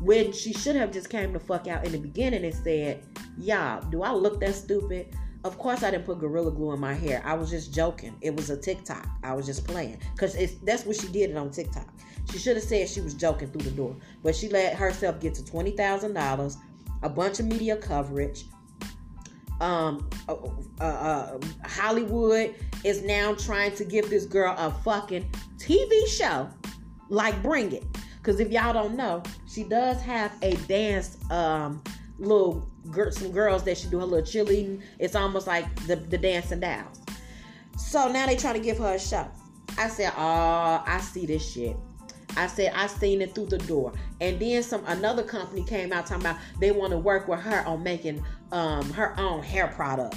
When she should have just came the fuck out in the beginning and said, Y'all, do I look that stupid? Of course, I didn't put Gorilla Glue in my hair. I was just joking. It was a TikTok. I was just playing. Because that's what she did it on TikTok. She should have said she was joking through the door. But she let herself get to $20,000, a bunch of media coverage, um, uh, uh, uh, Hollywood is now trying to give this girl a fucking TV show, like Bring It. Because if y'all don't know, she does have a dance, um, little girls some girls that she do her little cheerleading. It's almost like the the dancing dolls. So now they trying to give her a show. I said, oh, I see this shit. I said I seen it through the door, and then some another company came out talking about they want to work with her on making um, her own hair product.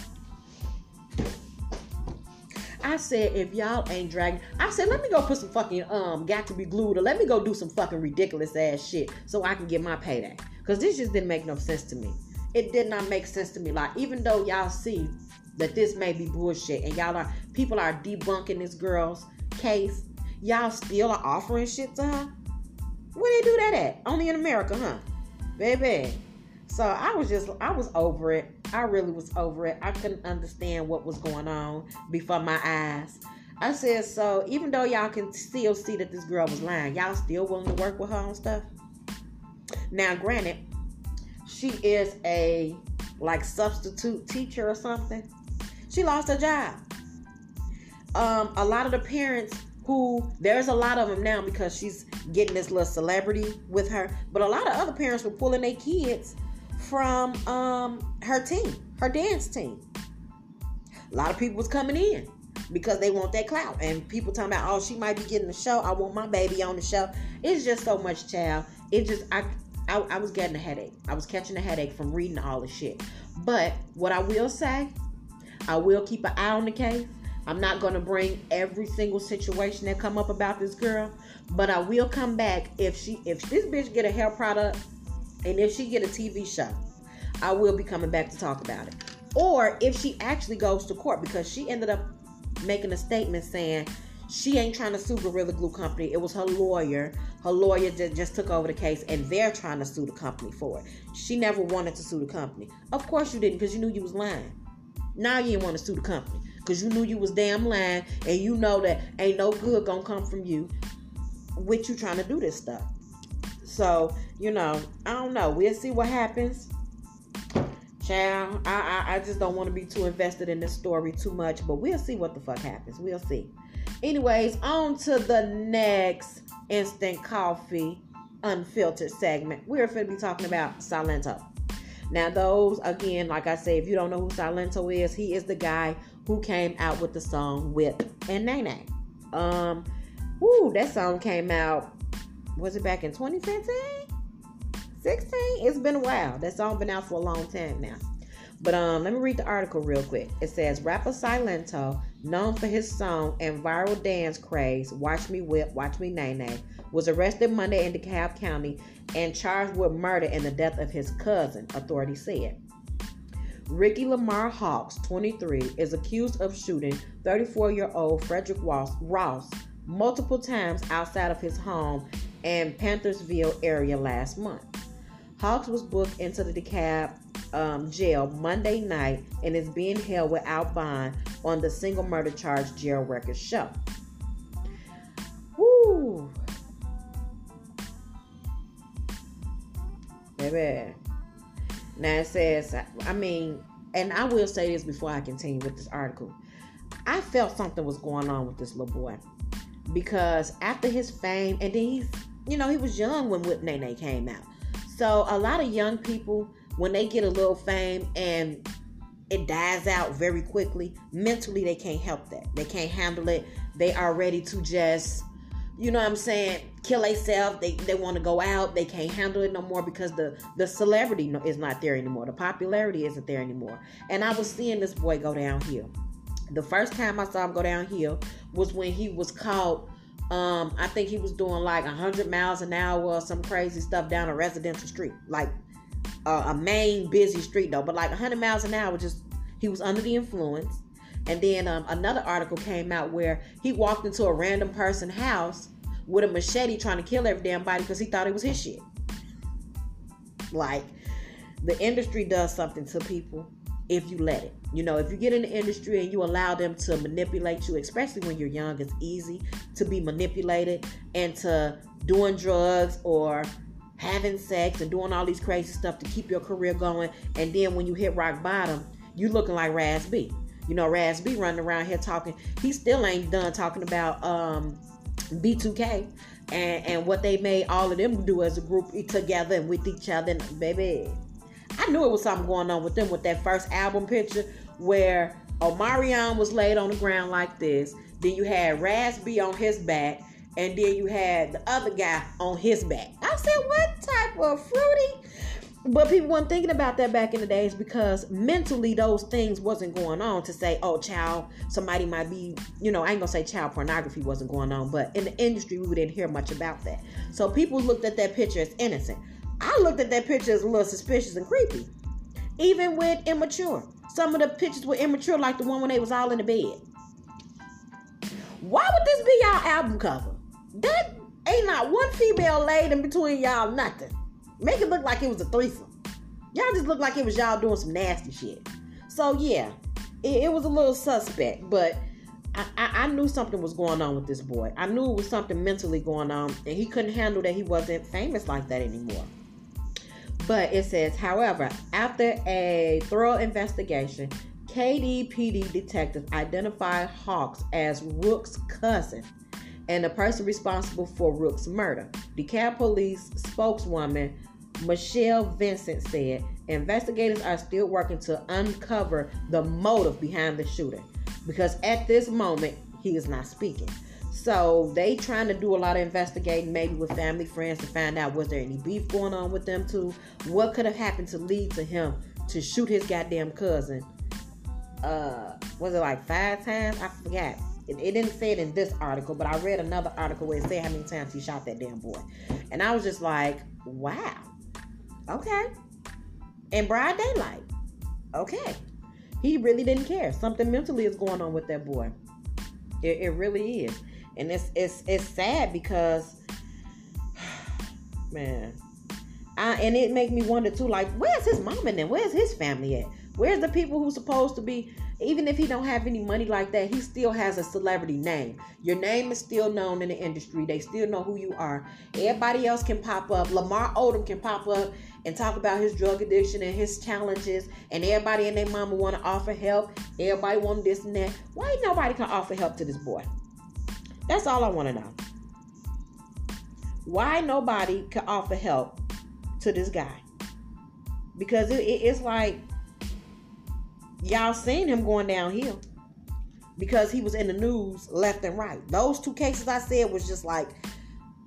I said, if y'all ain't dragging, I said, let me go put some fucking um got to be glued or let me go do some fucking ridiculous ass shit so I can get my payday. Cause this just didn't make no sense to me. It did not make sense to me. Like, even though y'all see that this may be bullshit and y'all are people are debunking this girl's case, y'all still are offering shit to her. Where they do that at? Only in America, huh? Baby. So I was just, I was over it. I really was over it. I couldn't understand what was going on before my eyes. I said, so even though y'all can still see that this girl was lying, y'all still willing to work with her on stuff? Now, granted, she is a like substitute teacher or something. She lost her job. Um, a lot of the parents who there's a lot of them now because she's getting this little celebrity with her, but a lot of other parents were pulling their kids from um, her team, her dance team. A lot of people was coming in because they want that clout. And people talking about, oh, she might be getting the show. I want my baby on the show. It's just so much, child. It just, I, I, I was getting a headache. I was catching a headache from reading all the shit. But what I will say, I will keep an eye on the case. I'm not going to bring every single situation that come up about this girl, but I will come back if she if this bitch get a hair product and if she get a TV show, I will be coming back to talk about it. Or if she actually goes to court because she ended up making a statement saying she ain't trying to sue Gorilla Glue Company. It was her lawyer. Her lawyer just, just took over the case and they're trying to sue the company for it. She never wanted to sue the company. Of course you didn't because you knew you was lying. Now you didn't want to sue the company because you knew you was damn lying and you know that ain't no good gonna come from you with you trying to do this stuff. So, you know, I don't know. We'll see what happens. Child, I, I, I just don't want to be too invested in this story too much, but we'll see what the fuck happens. We'll see. Anyways, on to the next instant coffee unfiltered segment. We're going to be talking about Silento. Now, those, again, like I say, if you don't know who Silento is, he is the guy who came out with the song Whip and Nae Nae. Um, whoo, that song came out was it back in 2015? 16? It's been a while. That song been out for a long time now. But um, let me read the article real quick. It says rapper Silento, known for his song and viral dance craze, "Watch Me Whip, Watch Me Nae Nae," was arrested Monday in DeKalb County and charged with murder in the death of his cousin. Authorities said. Ricky Lamar Hawks, 23, is accused of shooting 34-year-old Frederick Ross multiple times outside of his home in Panthersville area last month. Hawks was booked into the DeKalb um, jail Monday night and is being held without bond on the single murder charge jail records show. Woo! Baby. Now it says, I mean, and I will say this before I continue with this article. I felt something was going on with this little boy because after his fame, and then he's, you know, he was young when Whip Nae Nae came out. So a lot of young people, when they get a little fame and it dies out very quickly, mentally they can't help that. They can't handle it. They are ready to just, you know what I'm saying, kill themselves. They they want to go out. They can't handle it no more because the the celebrity is not there anymore. The popularity isn't there anymore. And I was seeing this boy go downhill. The first time I saw him go downhill was when he was caught. Um, I think he was doing like 100 miles an hour or some crazy stuff down a residential street, like uh, a main busy street though, but like 100 miles an hour. Just he was under the influence. And then um, another article came out where he walked into a random person house with a machete trying to kill every damn body because he thought it was his shit. Like the industry does something to people if you let it. You know, if you get in the industry and you allow them to manipulate you, especially when you're young, it's easy to be manipulated into doing drugs or having sex and doing all these crazy stuff to keep your career going. And then when you hit rock bottom, you looking like Raz B. You know, Raz B running around here talking. He still ain't done talking about um, B2K and, and what they made all of them do as a group together and with each other. And baby, I knew it was something going on with them with that first album picture where Omarion was laid on the ground like this. Then you had B on his back, and then you had the other guy on his back. I said, what type of fruity? But people weren't thinking about that back in the days because mentally those things wasn't going on to say, oh, child, somebody might be, you know, I ain't gonna say child pornography wasn't going on, but in the industry we didn't hear much about that. So people looked at that picture as innocent. I looked at that picture as a little suspicious and creepy. Even with immature. Some of the pictures were immature, like the one when they was all in the bed. Why would this be y'all album cover? That ain't not one female laid in between y'all nothing. Make it look like it was a threesome. Y'all just look like it was y'all doing some nasty shit. So yeah, it, it was a little suspect, but I, I, I, knew something was going on with this boy. I knew it was something mentally going on, and he couldn't handle that he wasn't famous like that anymore. But it says, however, after a thorough investigation, KDPD detectives identified Hawks as Rook's cousin and the person responsible for Rook's murder. DeKalb police spokeswoman Michelle Vincent said investigators are still working to uncover the motive behind the shooting because at this moment he is not speaking. So they trying to do a lot of investigating, maybe with family friends, to find out was there any beef going on with them too. What could have happened to lead to him to shoot his goddamn cousin? Uh, was it like five times? I forgot. It, it, didn't say it in this article, but I read another article where it said how many times he shot that damn boy, and I was just like, wow, okay. In broad daylight, okay. He really didn't care. Something mentally is going on with that boy. It, it really is and it's it's it's sad because man I, and it make me wonder too like where's his mom and then? Where's his family at? Where's the people who's supposed to be even if he don't have any money like that he still has a celebrity name. Your name is still known in the industry. They still know who you are. Everybody else can pop up. Lamar odom can pop up and talk about his drug addiction and his challenges. And everybody and their mama want to offer help. Everybody want this and that. Why nobody can offer help to this boy that's all I want to know. Why nobody can offer help to this guy? Because it, it, it's like y'all seen him going downhill because he was in the news left and right. Those two cases I said was just like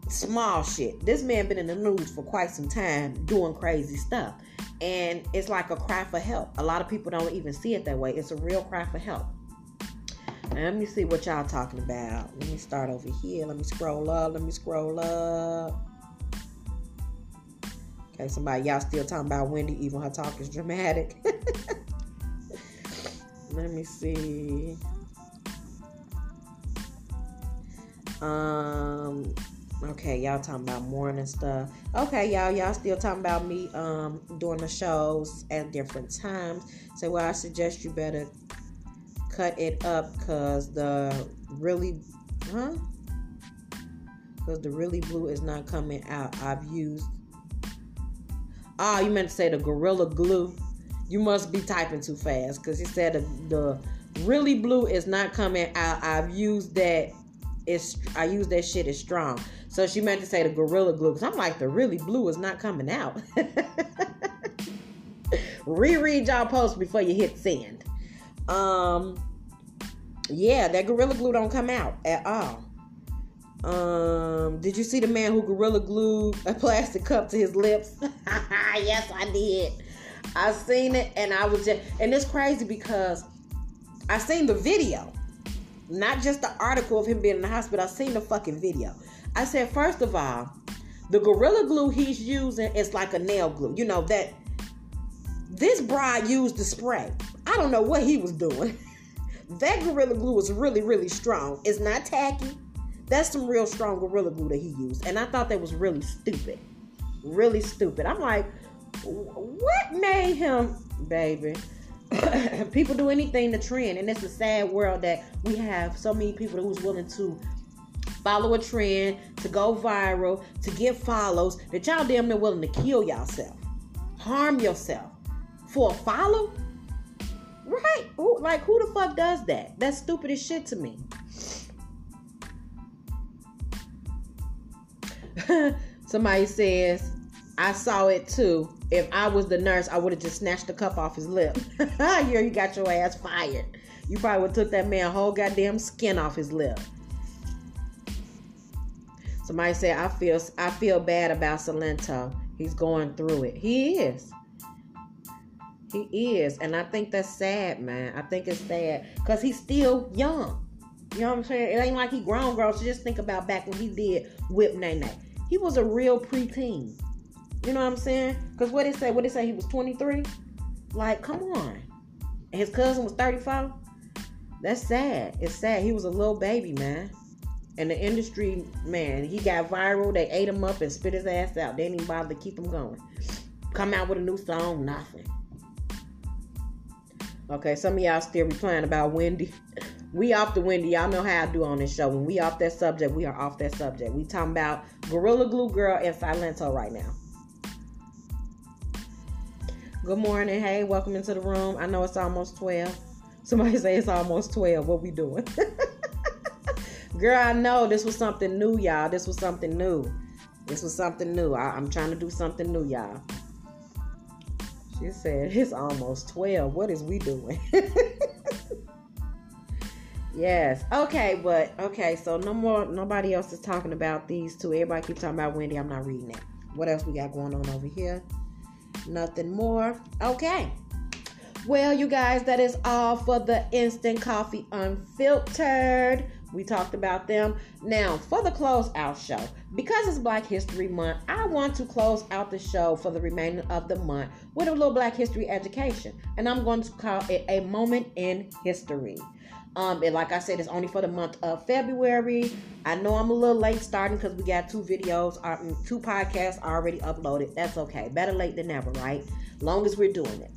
small shit. This man been in the news for quite some time doing crazy stuff. And it's like a cry for help. A lot of people don't even see it that way. It's a real cry for help. Let me see what y'all talking about. Let me start over here. Let me scroll up. Let me scroll up. Okay, somebody y'all still talking about Wendy, even her talk is dramatic. let me see. Um okay, y'all talking about morning stuff. Okay, y'all, y'all still talking about me um doing the shows at different times. So well I suggest you better cut it up because the really, huh? Because the really blue is not coming out. I've used. Ah, you meant to say the Gorilla Glue. You must be typing too fast because he said the, the really blue is not coming out. I've used that. It's I use that shit is strong. So she meant to say the Gorilla Glue because I'm like the really blue is not coming out. Reread y'all post before you hit send. Um, yeah, that Gorilla Glue don't come out at all. Um, did you see the man who Gorilla glued a plastic cup to his lips? yes, I did. I seen it and I was just and it's crazy because I seen the video. Not just the article of him being in the hospital. I seen the fucking video. I said, first of all, the Gorilla Glue he's using is like a nail glue. You know that this bride used the spray. I don't know what he was doing. that Gorilla Glue is really, really strong. It's not tacky. That's some real strong Gorilla Glue that he used. And I thought that was really stupid. Really stupid. I'm like, what made him, baby? people do anything to trend, and it's a sad world that we have so many people who's willing to follow a trend, to go viral, to get follows, that y'all damn near willing to kill yourself, harm yourself for a follow. Right? Who, like who the fuck does that? That's stupid as shit to me. Somebody says, I saw it too. If I was the nurse, I would have just snatched the cup off his lip. yeah, you got your ass fired. You probably would took that man whole goddamn skin off his lip. Somebody said, I feel I feel bad about Silento. He's going through it. He is. He is. And I think that's sad, man. I think it's sad. Because he's still young. You know what I'm saying? It ain't like he grown, girl. So just think about back when he did Whip Nae He was a real preteen. You know what I'm saying? Because what it say? What it say? He was 23. Like, come on. His cousin was 34. That's sad. It's sad. He was a little baby, man. And the industry, man, he got viral. They ate him up and spit his ass out. They didn't even bother to keep him going. Come out with a new song, nothing. Okay, some of y'all still replying about Wendy. We off the Wendy. Y'all know how I do on this show. When we off that subject, we are off that subject. We talking about Gorilla Glue Girl and Silento right now. Good morning. Hey, welcome into the room. I know it's almost 12. Somebody say it's almost 12. What we doing? Girl, I know this was something new, y'all. This was something new. This was something new. I, am trying to do something new, y'all. She said, It's almost 12. What is we doing? yes. Okay, but okay, so no more nobody else is talking about these two. Everybody keep talking about Wendy. I'm not reading it. What else we got going on over here? Nothing more. Okay. Well, you guys, that is all for the instant coffee unfiltered. We talked about them. Now, for the close out show, because it's Black History Month, I want to close out the show for the remainder of the month with a little Black History education. And I'm going to call it a moment in history. Um, and like I said, it's only for the month of February. I know I'm a little late starting because we got two videos, mm, two podcasts already uploaded. That's okay. Better late than never, right? Long as we're doing it.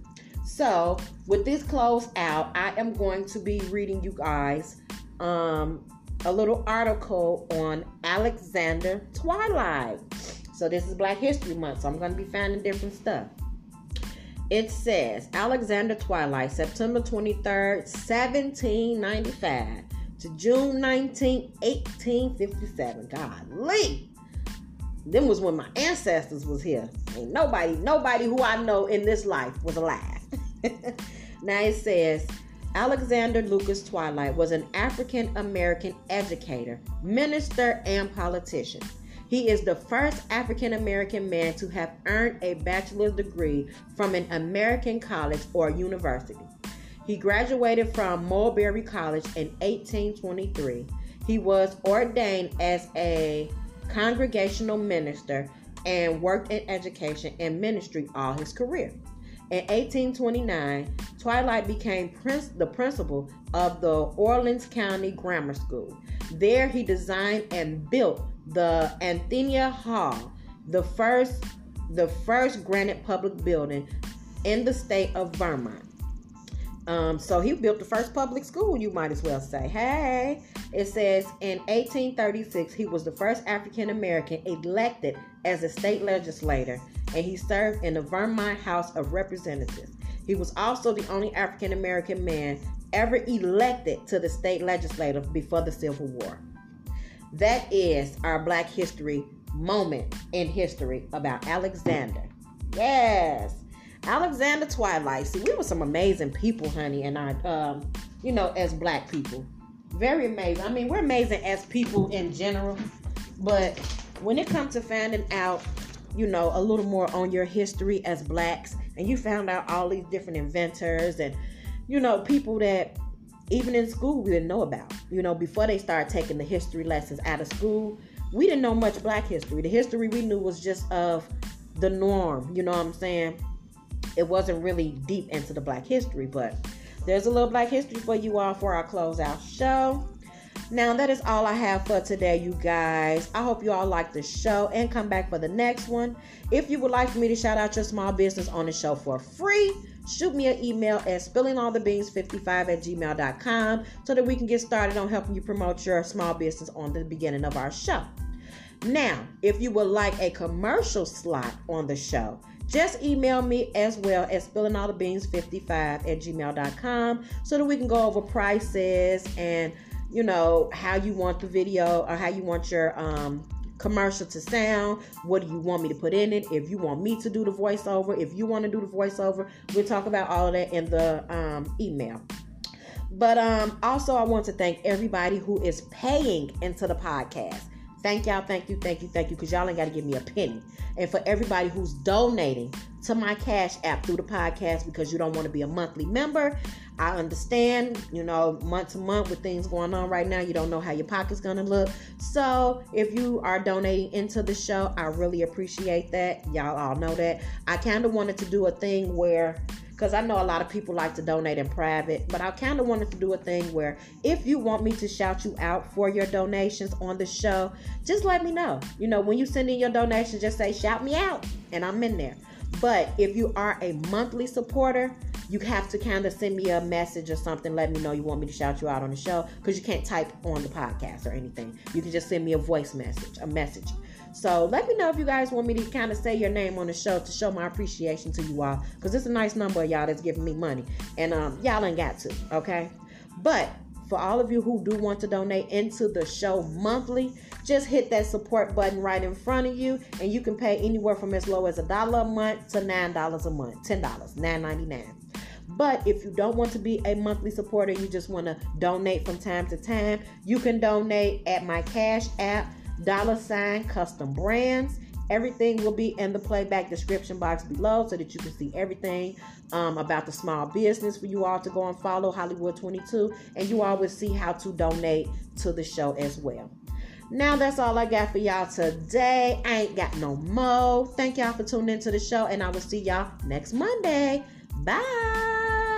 So, with this close out, I am going to be reading you guys um, a little article on Alexander Twilight. So, this is Black History Month, so I'm going to be finding different stuff. It says Alexander Twilight, September 23rd, 1795 to June 19, 1857. Golly. Them was when my ancestors was here. Ain't nobody, nobody who I know in this life was alive. now it says Alexander Lucas Twilight was an African American educator, minister, and politician. He is the first African American man to have earned a bachelor's degree from an American college or university. He graduated from Middlebury College in 1823. He was ordained as a congregational minister and worked in education and ministry all his career. In 1829, Twilight became prince, the principal of the Orleans County Grammar School. There, he designed and built the Athenian Hall, the first the first granite public building in the state of Vermont. Um, so he built the first public school, you might as well say. Hey, it says in 1836, he was the first African American elected as a state legislator, and he served in the Vermont House of Representatives. He was also the only African American man ever elected to the state legislature before the Civil War. That is our Black History moment in history about Alexander. Yes. Alexander Twilight. See, we were some amazing people, honey, and I, um, you know, as black people, very amazing. I mean, we're amazing as people in general, but when it comes to finding out, you know, a little more on your history as blacks, and you found out all these different inventors and, you know, people that even in school we didn't know about. You know, before they started taking the history lessons out of school, we didn't know much black history. The history we knew was just of the norm. You know what I'm saying? it wasn't really deep into the black history, but there's a little black history for you all for our closeout show. Now, that is all I have for today, you guys. I hope you all like the show and come back for the next one. If you would like me to shout out your small business on the show for free, shoot me an email at spillingallthebeans55 at gmail.com so that we can get started on helping you promote your small business on the beginning of our show. Now, if you would like a commercial slot on the show, just email me as well as spillingallthebeans55 at gmail.com so that we can go over prices and you know how you want the video or how you want your um, commercial to sound. What do you want me to put in it? If you want me to do the voiceover if you want to do the voiceover we'll talk about all of that in the um, email. But um, also i want to thank everybody who is paying into the podcast. Thank y'all, thank you, thank you, thank you, because y'all ain't got to give me a penny. And for everybody who's donating to my Cash app through the podcast because you don't want to be a monthly member, I understand, you know, month to month with things going on right now, you don't know how your pocket's to look. So if you are donating into the show, I really appreciate that. Y'all all know that. I kind of wanted to do a thing where because I know a lot of people like to donate in private, but I kind of wanted to do a thing where if you want me to shout you out for your donations on the show, just let me know. You know, when you send in your donations, just say shout me out, and I'm in there. But if you are a monthly supporter, you have to kind of send me a message or something, let me know you want me to shout you out on the show because you can't type on the podcast or anything. You can just send me a voice message, a message. So let me know if you guys want me to kind of say your name on the show to show my appreciation to you all. Because it's a nice number of y'all that's giving me money. And um, y'all ain't got to, okay? But for all of you who do want to donate into the show monthly, just hit that support button right in front of you, and you can pay anywhere from as low as a dollar a month to nine dollars a month, ten dollars, nine ninety nine. But if you don't want to be a monthly supporter, you just want to donate from time to time, you can donate at my Cash App dollar sign custom brands. Everything will be in the playback description box below so that you can see everything um, about the small business for you all to go and follow Hollywood 22. And you all will see how to donate to the show as well. Now that's all I got for y'all today. I ain't got no mo. Thank y'all for tuning into the show, and I will see y'all next Monday. Bye.